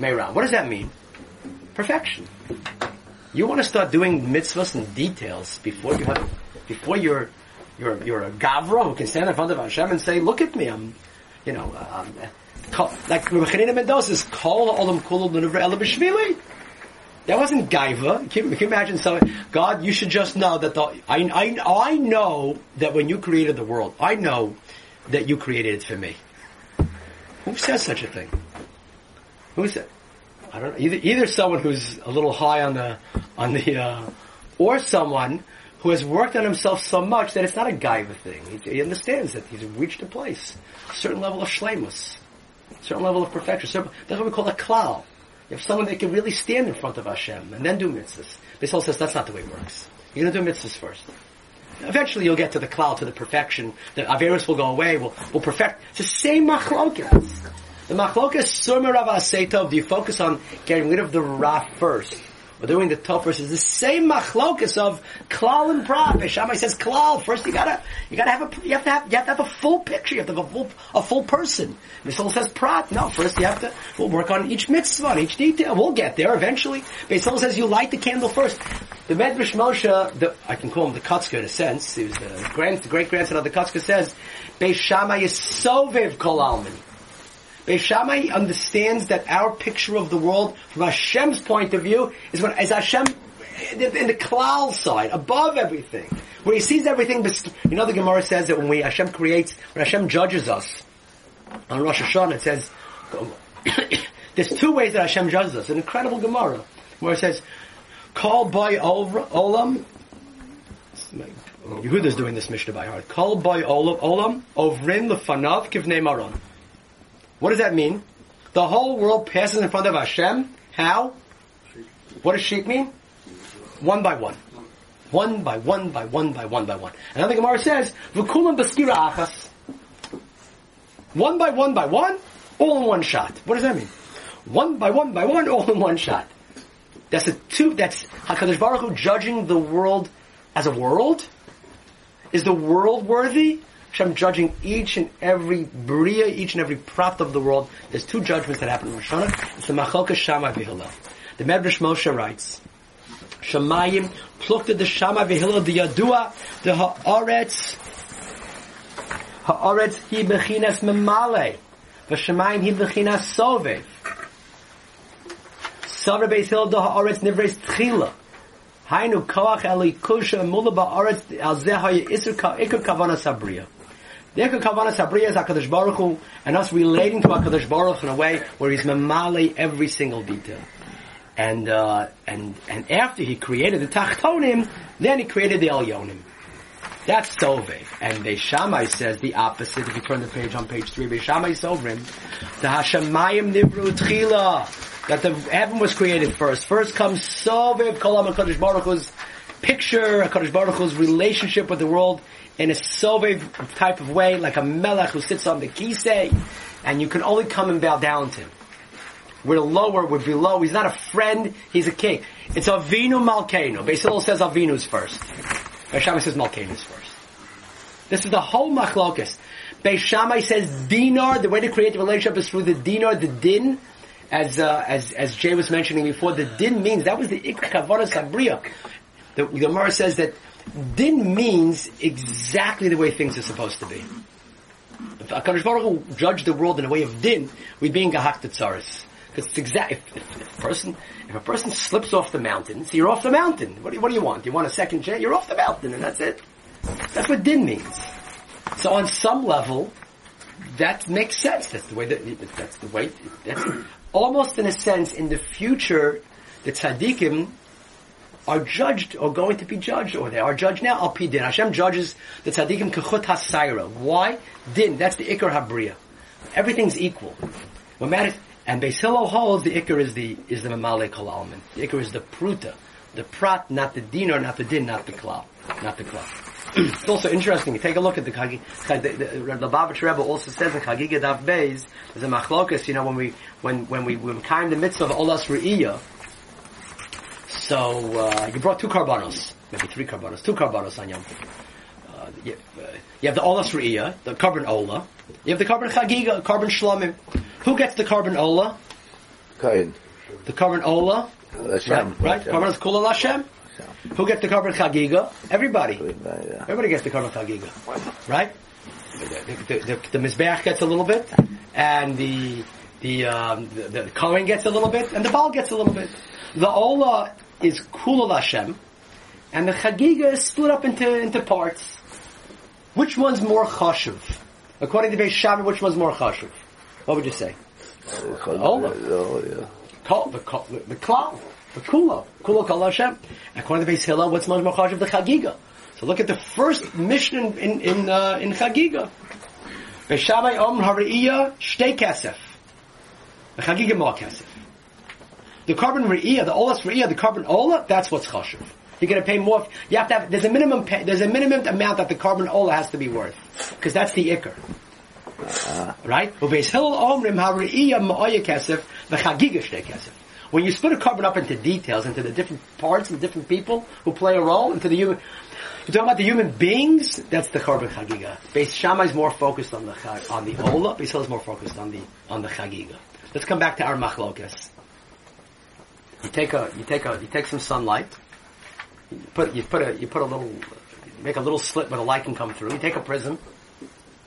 Meira. What does that mean? Perfection. You want to start doing mitzvahs and details before you have, before you're, you're, you're a gavra who can stand in front of Hashem and say, look at me, I'm, you know, um, like Rabbi Chanina ben Dosa's kol olam kulu l'nivra ela b'shvili. That wasn't gaiva. Can, can you imagine So, God, you should just know that the, I, I, I know that when you created the world, I know that you created it for me. Who says such a thing? Who said? I don't know. Either, either someone who's a little high on the, on the, uh, or someone who has worked on himself so much that it's not a gaiva thing. He, he understands that he's reached a place, a certain level of shlemus, a certain level of perfection. Certain, that's what we call a klal. You have someone that can really stand in front of Hashem and then do mitzvahs. This says that's not the way it works. You're going to do mitzvahs first. Eventually you'll get to the klal, to the perfection. The Averis will go away, will will perfect. It's the same machlokas. The machlokas, Surma Rav do you focus on getting rid of the Ra first? Or doing the Tov first is the same machlokas of Klal and Prat. Shammai says Klal. First you gotta, you gotta have a, you have to have, you have to have a full picture. You have to have a full, a full person. Mishal says Prat. No, first you have to, we'll work on each mitzvah, each detail. We'll get there eventually. Beisol says you light the candle first. The Medrash Moshe, the, I can call him the Kutzker in a sense, he was the, grand, the great grandson of the Kutzker says, Beis Shammai is sovev kol almin. Beis understands that our picture of the world from Hashem's point of view is when, as Hashem, in the, klal side, above everything, where he sees everything, you know the Gemara says that when we, Hashem creates, when Hashem judges us, on Rosh Hashanah it says, There's two ways that Hashem judges us. An incredible Gemara where it says, "Call by olam." Yehuda's doing this Mishnah by heart. Call by olam, olam ovrin lefanav kivnei maron. What does that mean? The whole world passes in front of Hashem. How? What does sheep mean? One by one. One by one by one by one by one. The Gemara says, "V'kulam b'skira achas." One by one by one, all in one shot. What does that mean? One by one by one, all in one shot. That's a two. That's Hakadosh Baruch Hu judging the world as a world. Is the world worthy? Hashem judging each and every bria, each and every prat of the world. There's two judgments that happen in Rosh. It's the Machalka Shammai V'Hillel. The Medrash Moshe writes, Shemayim plukta the Shammai V'Hillel the Yadua the Haaretz Haaretz hi bechinas memale v'shemayim hi bechinas sovev. Sovev beis Hillel the Haaretz nivres tchila. Hainu koach eli kusha mula ba'aretz al zeh haya isur ka kavana sabriya. The ikar kavana sabriya is HaKadosh Baruch Hu and us relating to HaKadosh Baruch in a way where he's memale every single detail. And, uh, and, and after he created the Tachtonim, then he created the Elyonim. That's Sovev. And Beis Shammai says the opposite. If you turn the page on page three, Beis Shammai Sovrim, the Hashemayim Nivru Tchila, that the heaven was created first. First comes Sovev Kolam HaKadosh Baruch Hu's picture, HaKadosh Baruch Hu's relationship with the world in a Sovev type of way, like a Melech who sits on the Kisei, and you can only come and bow down to him. We're lower, we're below. He's not a friend, he's a king. It's Avinu Malkeinu. Basil says Avinu's first. Beis Shammai says Malkenu's first. This is the whole machlokas. Beis Shammai says dinar, the way to create the relationship is through the dinar, the din, as, uh, as, as Jay was mentioning before, the din means, that was the ikra sabriya. The, the Gemara says that din means exactly the way things are supposed to be. If HaKadosh Baruch Hu judged the world in a way of din, we'd be in Gahak Tzaris. Because it's exact, if, if, if, a person, if a person slips off the mountain, so you're off the mountain. What do, you, what do you want? You want a second chance? You're off the mountain and that's it. That's what din means. So on some level, that makes sense. That's the way that, that's the way, that's almost in a sense in the future, the tzaddikim are judged or going to be judged, or they are judged now. Al din. Hashem judges the tzaddikim kechut hasayra. Why? Din. That's the ikar habriya. Everything's equal. What matters? And Beis Hillel holds the ikar is the is the memale kol almin. The ikar is the pruta, the prat, not the dinar, not the din, not the klal, not the klal. it's also interesting. You take a look at the Chagi. The, Lubavitch Rebbe also says in Chagiga Daf Beis, there's a machlokas. You know, when we when when we when came the mitzvah of Olas Re'iyah, so uh, you brought two korbanos, maybe three korbanos, two korbanos on Yom. Uh, you, uh, you have the Olas Re'iyah, the korban Ola. You have the korban Chagiga, korban Shlomim. Who gets the korban Ola? Kain. The korban Ola. Hashem. Right, right. Korban is Kula Hashem. Who gets the korban chagiga? Everybody. Everybody gets the korban chagiga. Right? The, the, the, the Mizbeach gets a little bit, and the the, um, the, the Kohen gets a little bit, and the Baal gets a little bit. The Ola is Kulal Hashem, and the Chagiga is split up into, into parts. Which one's more chashuv? According to Beis Shammai, which one's more chashuv? What would you say? Oh, yeah. The, the, the Klal. The Kula. Kula Kal Hashem. According to Beis Hillel, what's much more chashuv? The Chagiga. So look at the first mission in, in, uh, in Chagiga. Beis Shammai Om Hariyah Shtei Kesef. The Chagiga More Kesef. The korban Re'iyah, the Olas Re'iyah, the korban Ola, that's what's chashuv. You're going to pay more. You have to have. There's a minimum. Pay, there's a minimum amount that the korban ola has to be worth, because that's the ikr. Uh, right? Ubeis Hillel Omrim Hariyah Ma'oya Kesef v'Chagiga Shtei Kesef. When you split a korban up into details, into the different parts and different people who play a role, into the human, you're talking about the human beings. That's the korban chagiga. Beis Shammai is more focused on the on the ola. Beis Hillel is more focused on the on the chagiga. Let's come back to our machlokas. You take a you take a you take some sunlight. You put you put a you put a little make a little slit where the light can come through. You take a prism,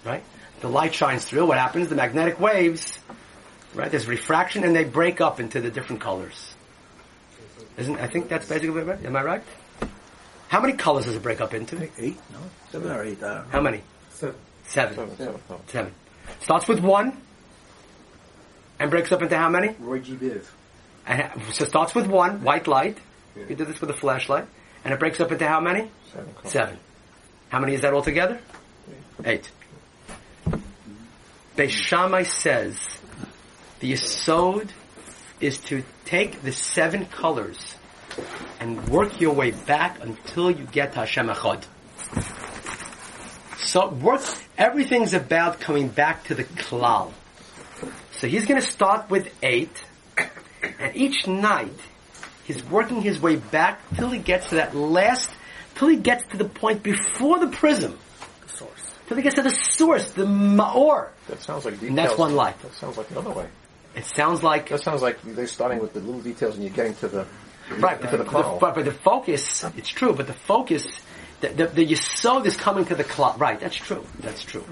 right? The light shines through. What happens? The magnetic waves right? There's refraction, and they break up into the different colors. Isn't I think that's basically what right? Am I right? How many colors does it break up into? Eight, no, seven or eight. How many? Seven. Seven. Seven. Seven. Seven. Starts with one, and breaks up into how many? Roy G. Biv. And so it starts with one, white light. You did this with a flashlight. And it breaks up into how many? Seven. Seven. How many is that altogether? Eight. Beis Shammai says the Yisod is to take the seven colors and work your way back until you get to Hashem Echad. So work, everything's about coming back to the klal. So he's going to start with eight, and each night he's working his way back till he gets to that last, till he gets to the point before the prism, The source. till he gets to the source, the maor. That sounds like details. And that's one light. That sounds like another way. It sounds like That sounds like they're starting with the little details and you're getting to the right, to but the the, but, but the focus, it's true, but the focus. The, the, the yisod is coming to the klal. Right, that's true. That's true.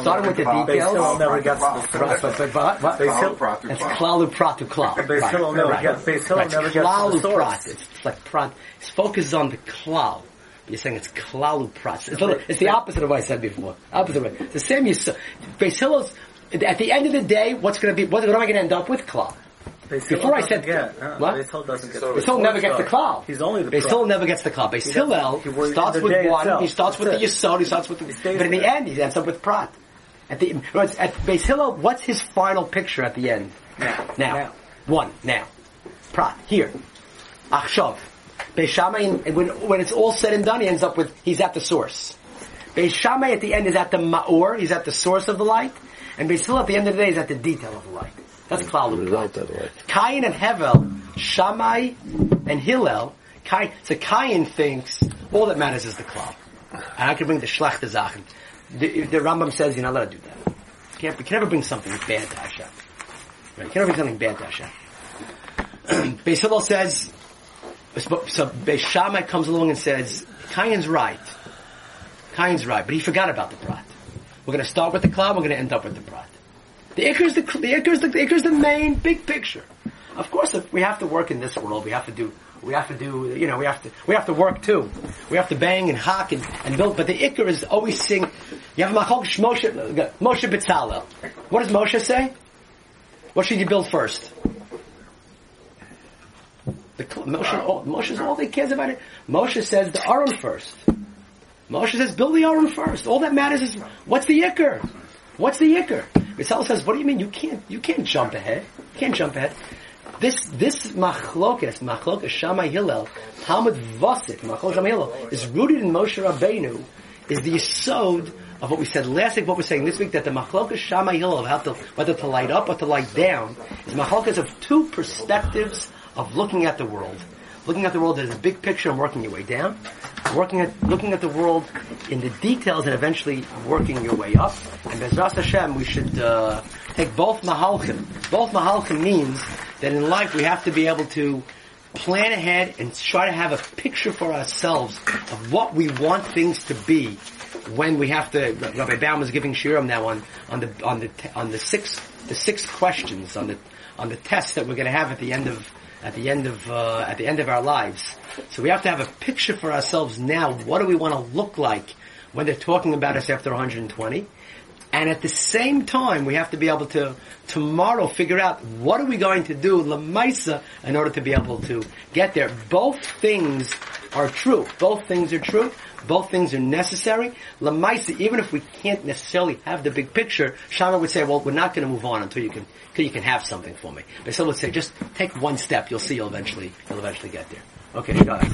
Starting with the Beis details. Hillel never gets to the Right, source. but, but, but, but, Beis Hillel- It's klalu prat to klal. Beis Right, Hillel never right. gets- Beis Hillel never gets to the klalu source. It's like prat. His focus is on the klal. You're saying it's klalu prat. It's, little- it's the opposite of what I said before. Opposite way. It's the same. You Beis Hillel's at the end of the day, what's going to be? What, what am I going to end up with? Klal. Beis Before I said- get, uh, what? Beis Hillel doesn't get. Beis Hillel never gets the klal. He's only the Beis pro. Hillel never gets the klal. Beis He Hillel doesn't- he starts in the with day one. itself. He starts with the That's yisod. He starts with the. He stays But in the there. end, he ends up with prat. At the no, at Beis Hillel, what's his final picture at the end? Now. Now, Now. one now, prat here, achshav. Beis Shammai, when when it's all said and done, he ends up with he's at the source. Beis Shammai at the end is at the ma'or. He's at the source of the light, and Beis Hillel at the end of the day is at the detail of the light. That's klal result the light. Cain and Hevel, Shammai and Hillel, Cain, so Cain thinks all that matters is the klal. And I can bring the Schlachter Sachen. The, the Rambam says you're not allowed to do that. You can't, you can never bring something bad to Hashem. Right? You can never bring something bad to Hashem. Beis Hillel says, so Beis Shammai comes along and says, Cain's right. Cain's right, but he forgot about the prat. We're going to start with the klal, we're going to end up with the prat. The ikr is the, the is the, the is the main big picture. Of course, if we have to work in this world, we have to do, we have to do, you know, we have to, we have to work too. We have to bang and hock and, and build, but the ikr is always sing, you have Machok Moshe, Moshe B'Tzalel. What does Moshe say? What should you build first? The, Moshe, oh, all, Moshe's all that cares about it. Moshe says the Aron first. Moshe says build the Aron first. All that matters is what's the Iker? What's the Iker? Rizal says, what do you mean? You can't, you can't jump ahead. You can't jump ahead. This, this machlokes, machlokes Shammai Hillel, Talmud Vasik, machlokes Shammai Hillel, is rooted in Moshe Rabbeinu, is the yisod of what we said last week, what we're saying this week, that the machlokes Shammai Hillel, how to, whether to light up or to light down, is machlokes of two perspectives of looking at the world. Looking at the world as a big picture and working your way down. Working at, looking at the world in the details and eventually working your way up. And Bezras Hashem, we should, uh, take both mahalchim. Both mahalchim means that in life we have to be able to plan ahead and try to have a picture for ourselves of what we want things to be when we have to. Rabbi Baum is giving shiurim now on on the on the on the six the six questions on the on the test that we're going to have at the end of at the end of uh, at the end of our lives. So we have to have a picture for ourselves now. What do we want to look like when they're talking about us after 120? And at the same time, we have to be able to tomorrow figure out what are we going to do lemaisa in order to be able to get there. Both things are true. Both things are true. Both things are necessary. Lemaisa, even if we can't necessarily have the big picture, Shama would say, "Well, we're not going to move on until you can until you can have something for me." But someone would say, "Just take one step. You'll see. You'll eventually you'll eventually get there." Okay, go ahead.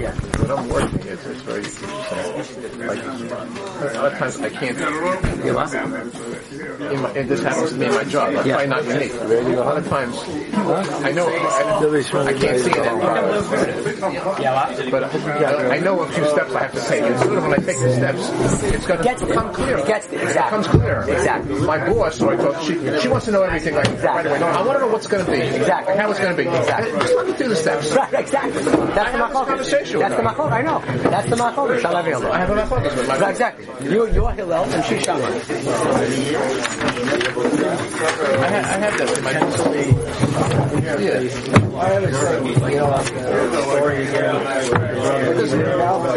Yeah. Very. Like, a lot of times I can't. In my, and this happens to me in my job. That's probably not unique. A lot of times, I know I, I can't see it in progress, but I know a few steps I have to take. And soon when I take the steps, it's going to become clear. It gets there, It exactly. becomes clear. Exactly. My boss, who I talk, she, she wants to know everything like right away. No, I want to know what's going to be. Exactly. How it's going to be. Exactly. Just let me do the steps. Right, exactly. That's the this machlokas. conversation That's the machlokas. I know. That's the I have a Exactly. You, you're Hillel and she's Shammai. I, I have that in my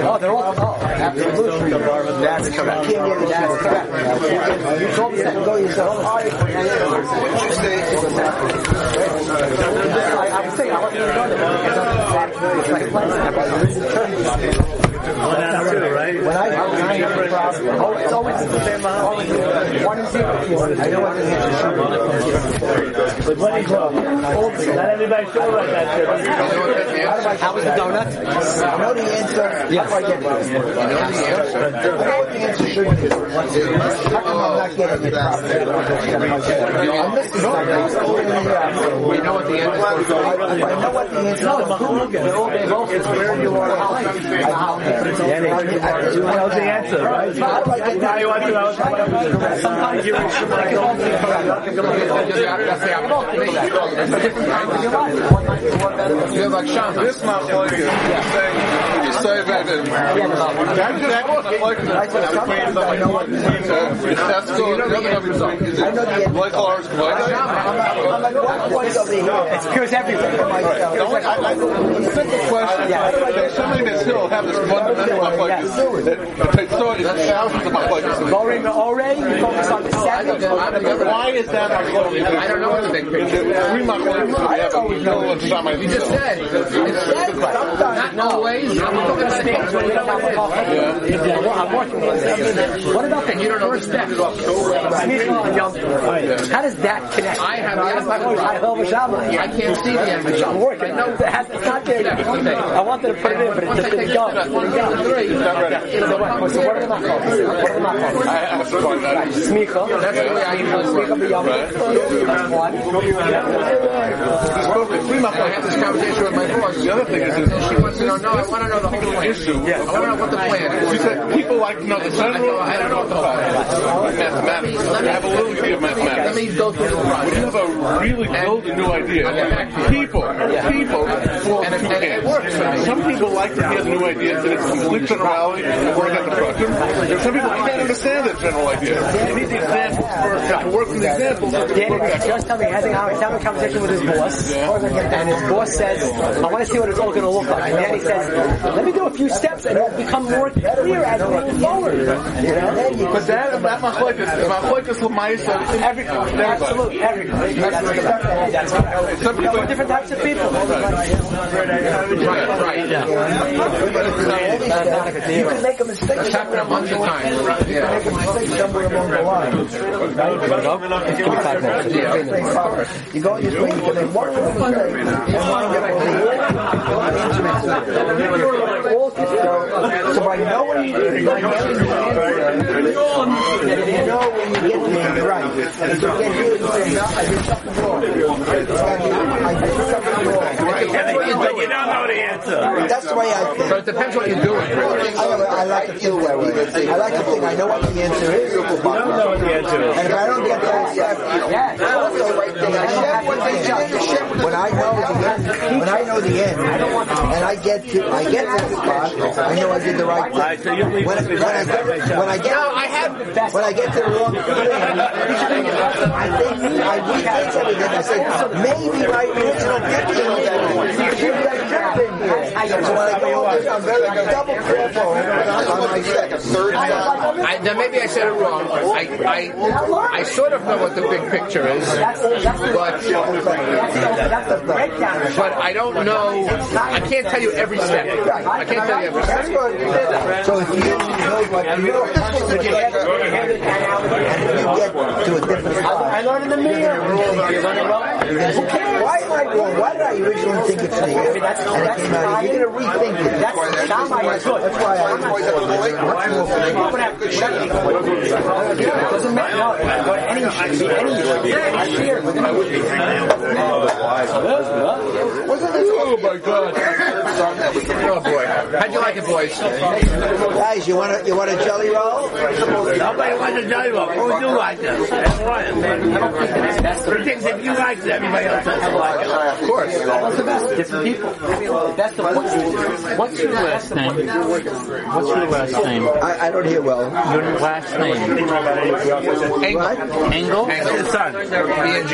Oh, they're all. Oh, absolutely. That's correct. That's correct. You told me that. Go. I, I was saying I to it's like When I when I have a problem, oh, it's always the same. Always one and zero. I know what the answer should be. But when I grow, not everybody sure about that. How was the donut? I know the answer. Yes. How do I get it? I know the answer should be. How come I'm not getting it properly? I'm missing something. We know what the answer is. I know what the answer is. No, they're all they both is where you are. They do the answer, right? How do I get that? Sometimes you're You're like Shama. Is saying you say that and that that motherfucker between the Tesco and the other number is it like ours I'm like, what point over here? It's because everywhere. The only- I- I- the simple question, that still have this fundamental motherfuckers that they thought is thousands of motherfuckers. Lowering the O-ray, you focus on the. Why is that our goal? I don't know what the big picture is. Three motherfuckers, we have a some. You just said. It's always. I'm looking at the When you don't have a coffee. I'm this. What about the You don't know first step? How does that connect? I have I can't see the end I'm working. That it's not there. I wanted to put it in, but it just didn't go. So what? Are the knuckles? What are the knuckles? I have to find that. Smicha. That's the way I usually work. Smicha b'yom. That's one. I had this conversation with my boss. The other thing is, is She wants to know, no, I want to know the whole plan. issue. I want to know what the plan She said people like to know the general. I don't know what the fuck. Mathematics. I have a little idea of Let me go through the When you have a really build a new idea, people, people form And it- two it camps. works. Some people like to hear the new ideas and it's complete generality and work at the problem. There's some people can't understand that general idea. You need the examples first. You have to work from the examples. Danny Work was that. just telling me, having, having having a conversation with his boss, and his boss says, I want to see what it's all going to look like. And then he says, let me do a few steps and it'll become more clear as we move forward. You know? But that, that machloikas, machloikas l'maisa, Every, absolutely, every. That's correct. Some people- different types of people. Right, right. You can make a mistake. That's happened a bunch of times. Yeah. Make a mistake somewhere along the line. Yeah. You go you can So by knowing, by knowing the answer, you know when you get the answer right. You get here, you say, no, I. I did something wrong. you don't know the answer. That's the way I think. So it depends what you're doing. I, I like to think that way. I like to think I know what the answer is. You don't know what the answer is. And if I don't get that step, that's also the right thing. I have one thing. When I know the end, when I know the end, and I get to, I get to the spot, I know I did the right thing. When, when I get, when I get, I have, when I get to the wrong thing, I think I rethink everything. I say maybe my original picture was that. Maybe I should have been here. So when I go over, I'm very double careful on my steps. I, then maybe I said it wrong. I, I, I sort of know what the big picture is, but That's the breakdown. but I don't know. I can't tell you every step. I can't tell you every step. So if you know what you know, you get to a different. I learned in the mirror. Who cares? Why am I wrong? Why did I originally think it's me? And it came out. You're gonna rethink it. That's Shammai is good. That's why I. Doesn't matter. No, go to any any any fear. Oh my god. Oh boy, how'd you like it, boys? Guys, you want a you want a jelly roll? Nobody wants to tell you what. Who do like them? That's right. The things if you like them, everybody else doesn't like them. Of course. What's the best? People. The best What's your last name? What's your last name? I, I don't hear well. Your last name? What? Engel? His son.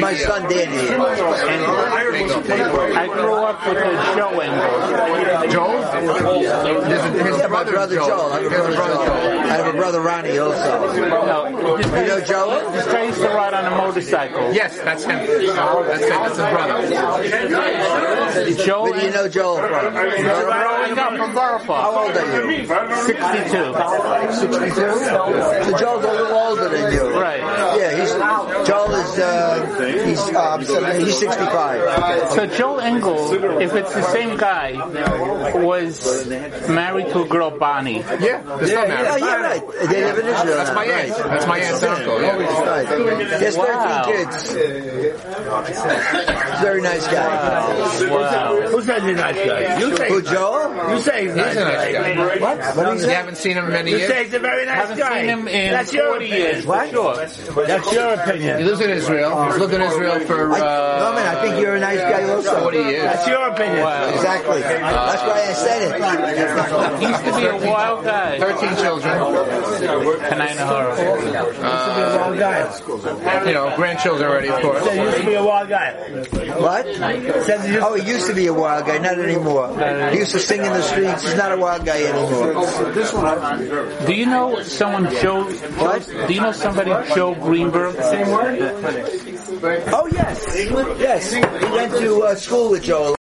My son Danny. I grew up with a Joe Engel. Joel? His, his Yeah, my brother, brother Joel. I have a brother Joel. I have a brother Ronnie also. No, You know Joel? this guy used to ride on a motorcycle. Yes, that's him. That's it. That's his brother. Joe Where do you know Joel from? growing up from Borough How old are you? 62. 62? So Joel's a little older than you. Right. Yeah, he's Joel is uh, he's uh, he's 65. So Joe Engel, if it's the same guy, was married to a girl, Bonnie. Yeah, they're still married. yeah, right. They live in Israel. That's my right. aunt. That's my aunt's uncle. Yeah. Right. There's 13 Wow. kids. Very nice guy. Wow. Who said he's a nice guy? You say Who Joel? You say he's a He's nice a nice guy. guy. What? What did he You say? haven't seen him in many You years. say he's a very nice Haven't guy. seen him in That's your 40 years. What? Sure. That's your opinion. He opinion. lives in Israel. He's lived in Israel for I, uh, no man, I think you're a nice guy also. 40 years. That's your opinion. Exactly. That's why I said it. He used to be a wild guy. 13 children. kein ayin hara. Wild guy. You know, grandchildren already, of course. Said he used to be a wild guy. What? Said he used Oh, he used to be a wild guy, not anymore. He used to sing in the streets. He's not a wild guy anymore. Do you know someone Joe? What? Do you know somebody Joe Greenberg? Oh yes, yes. He went to uh, school with Joel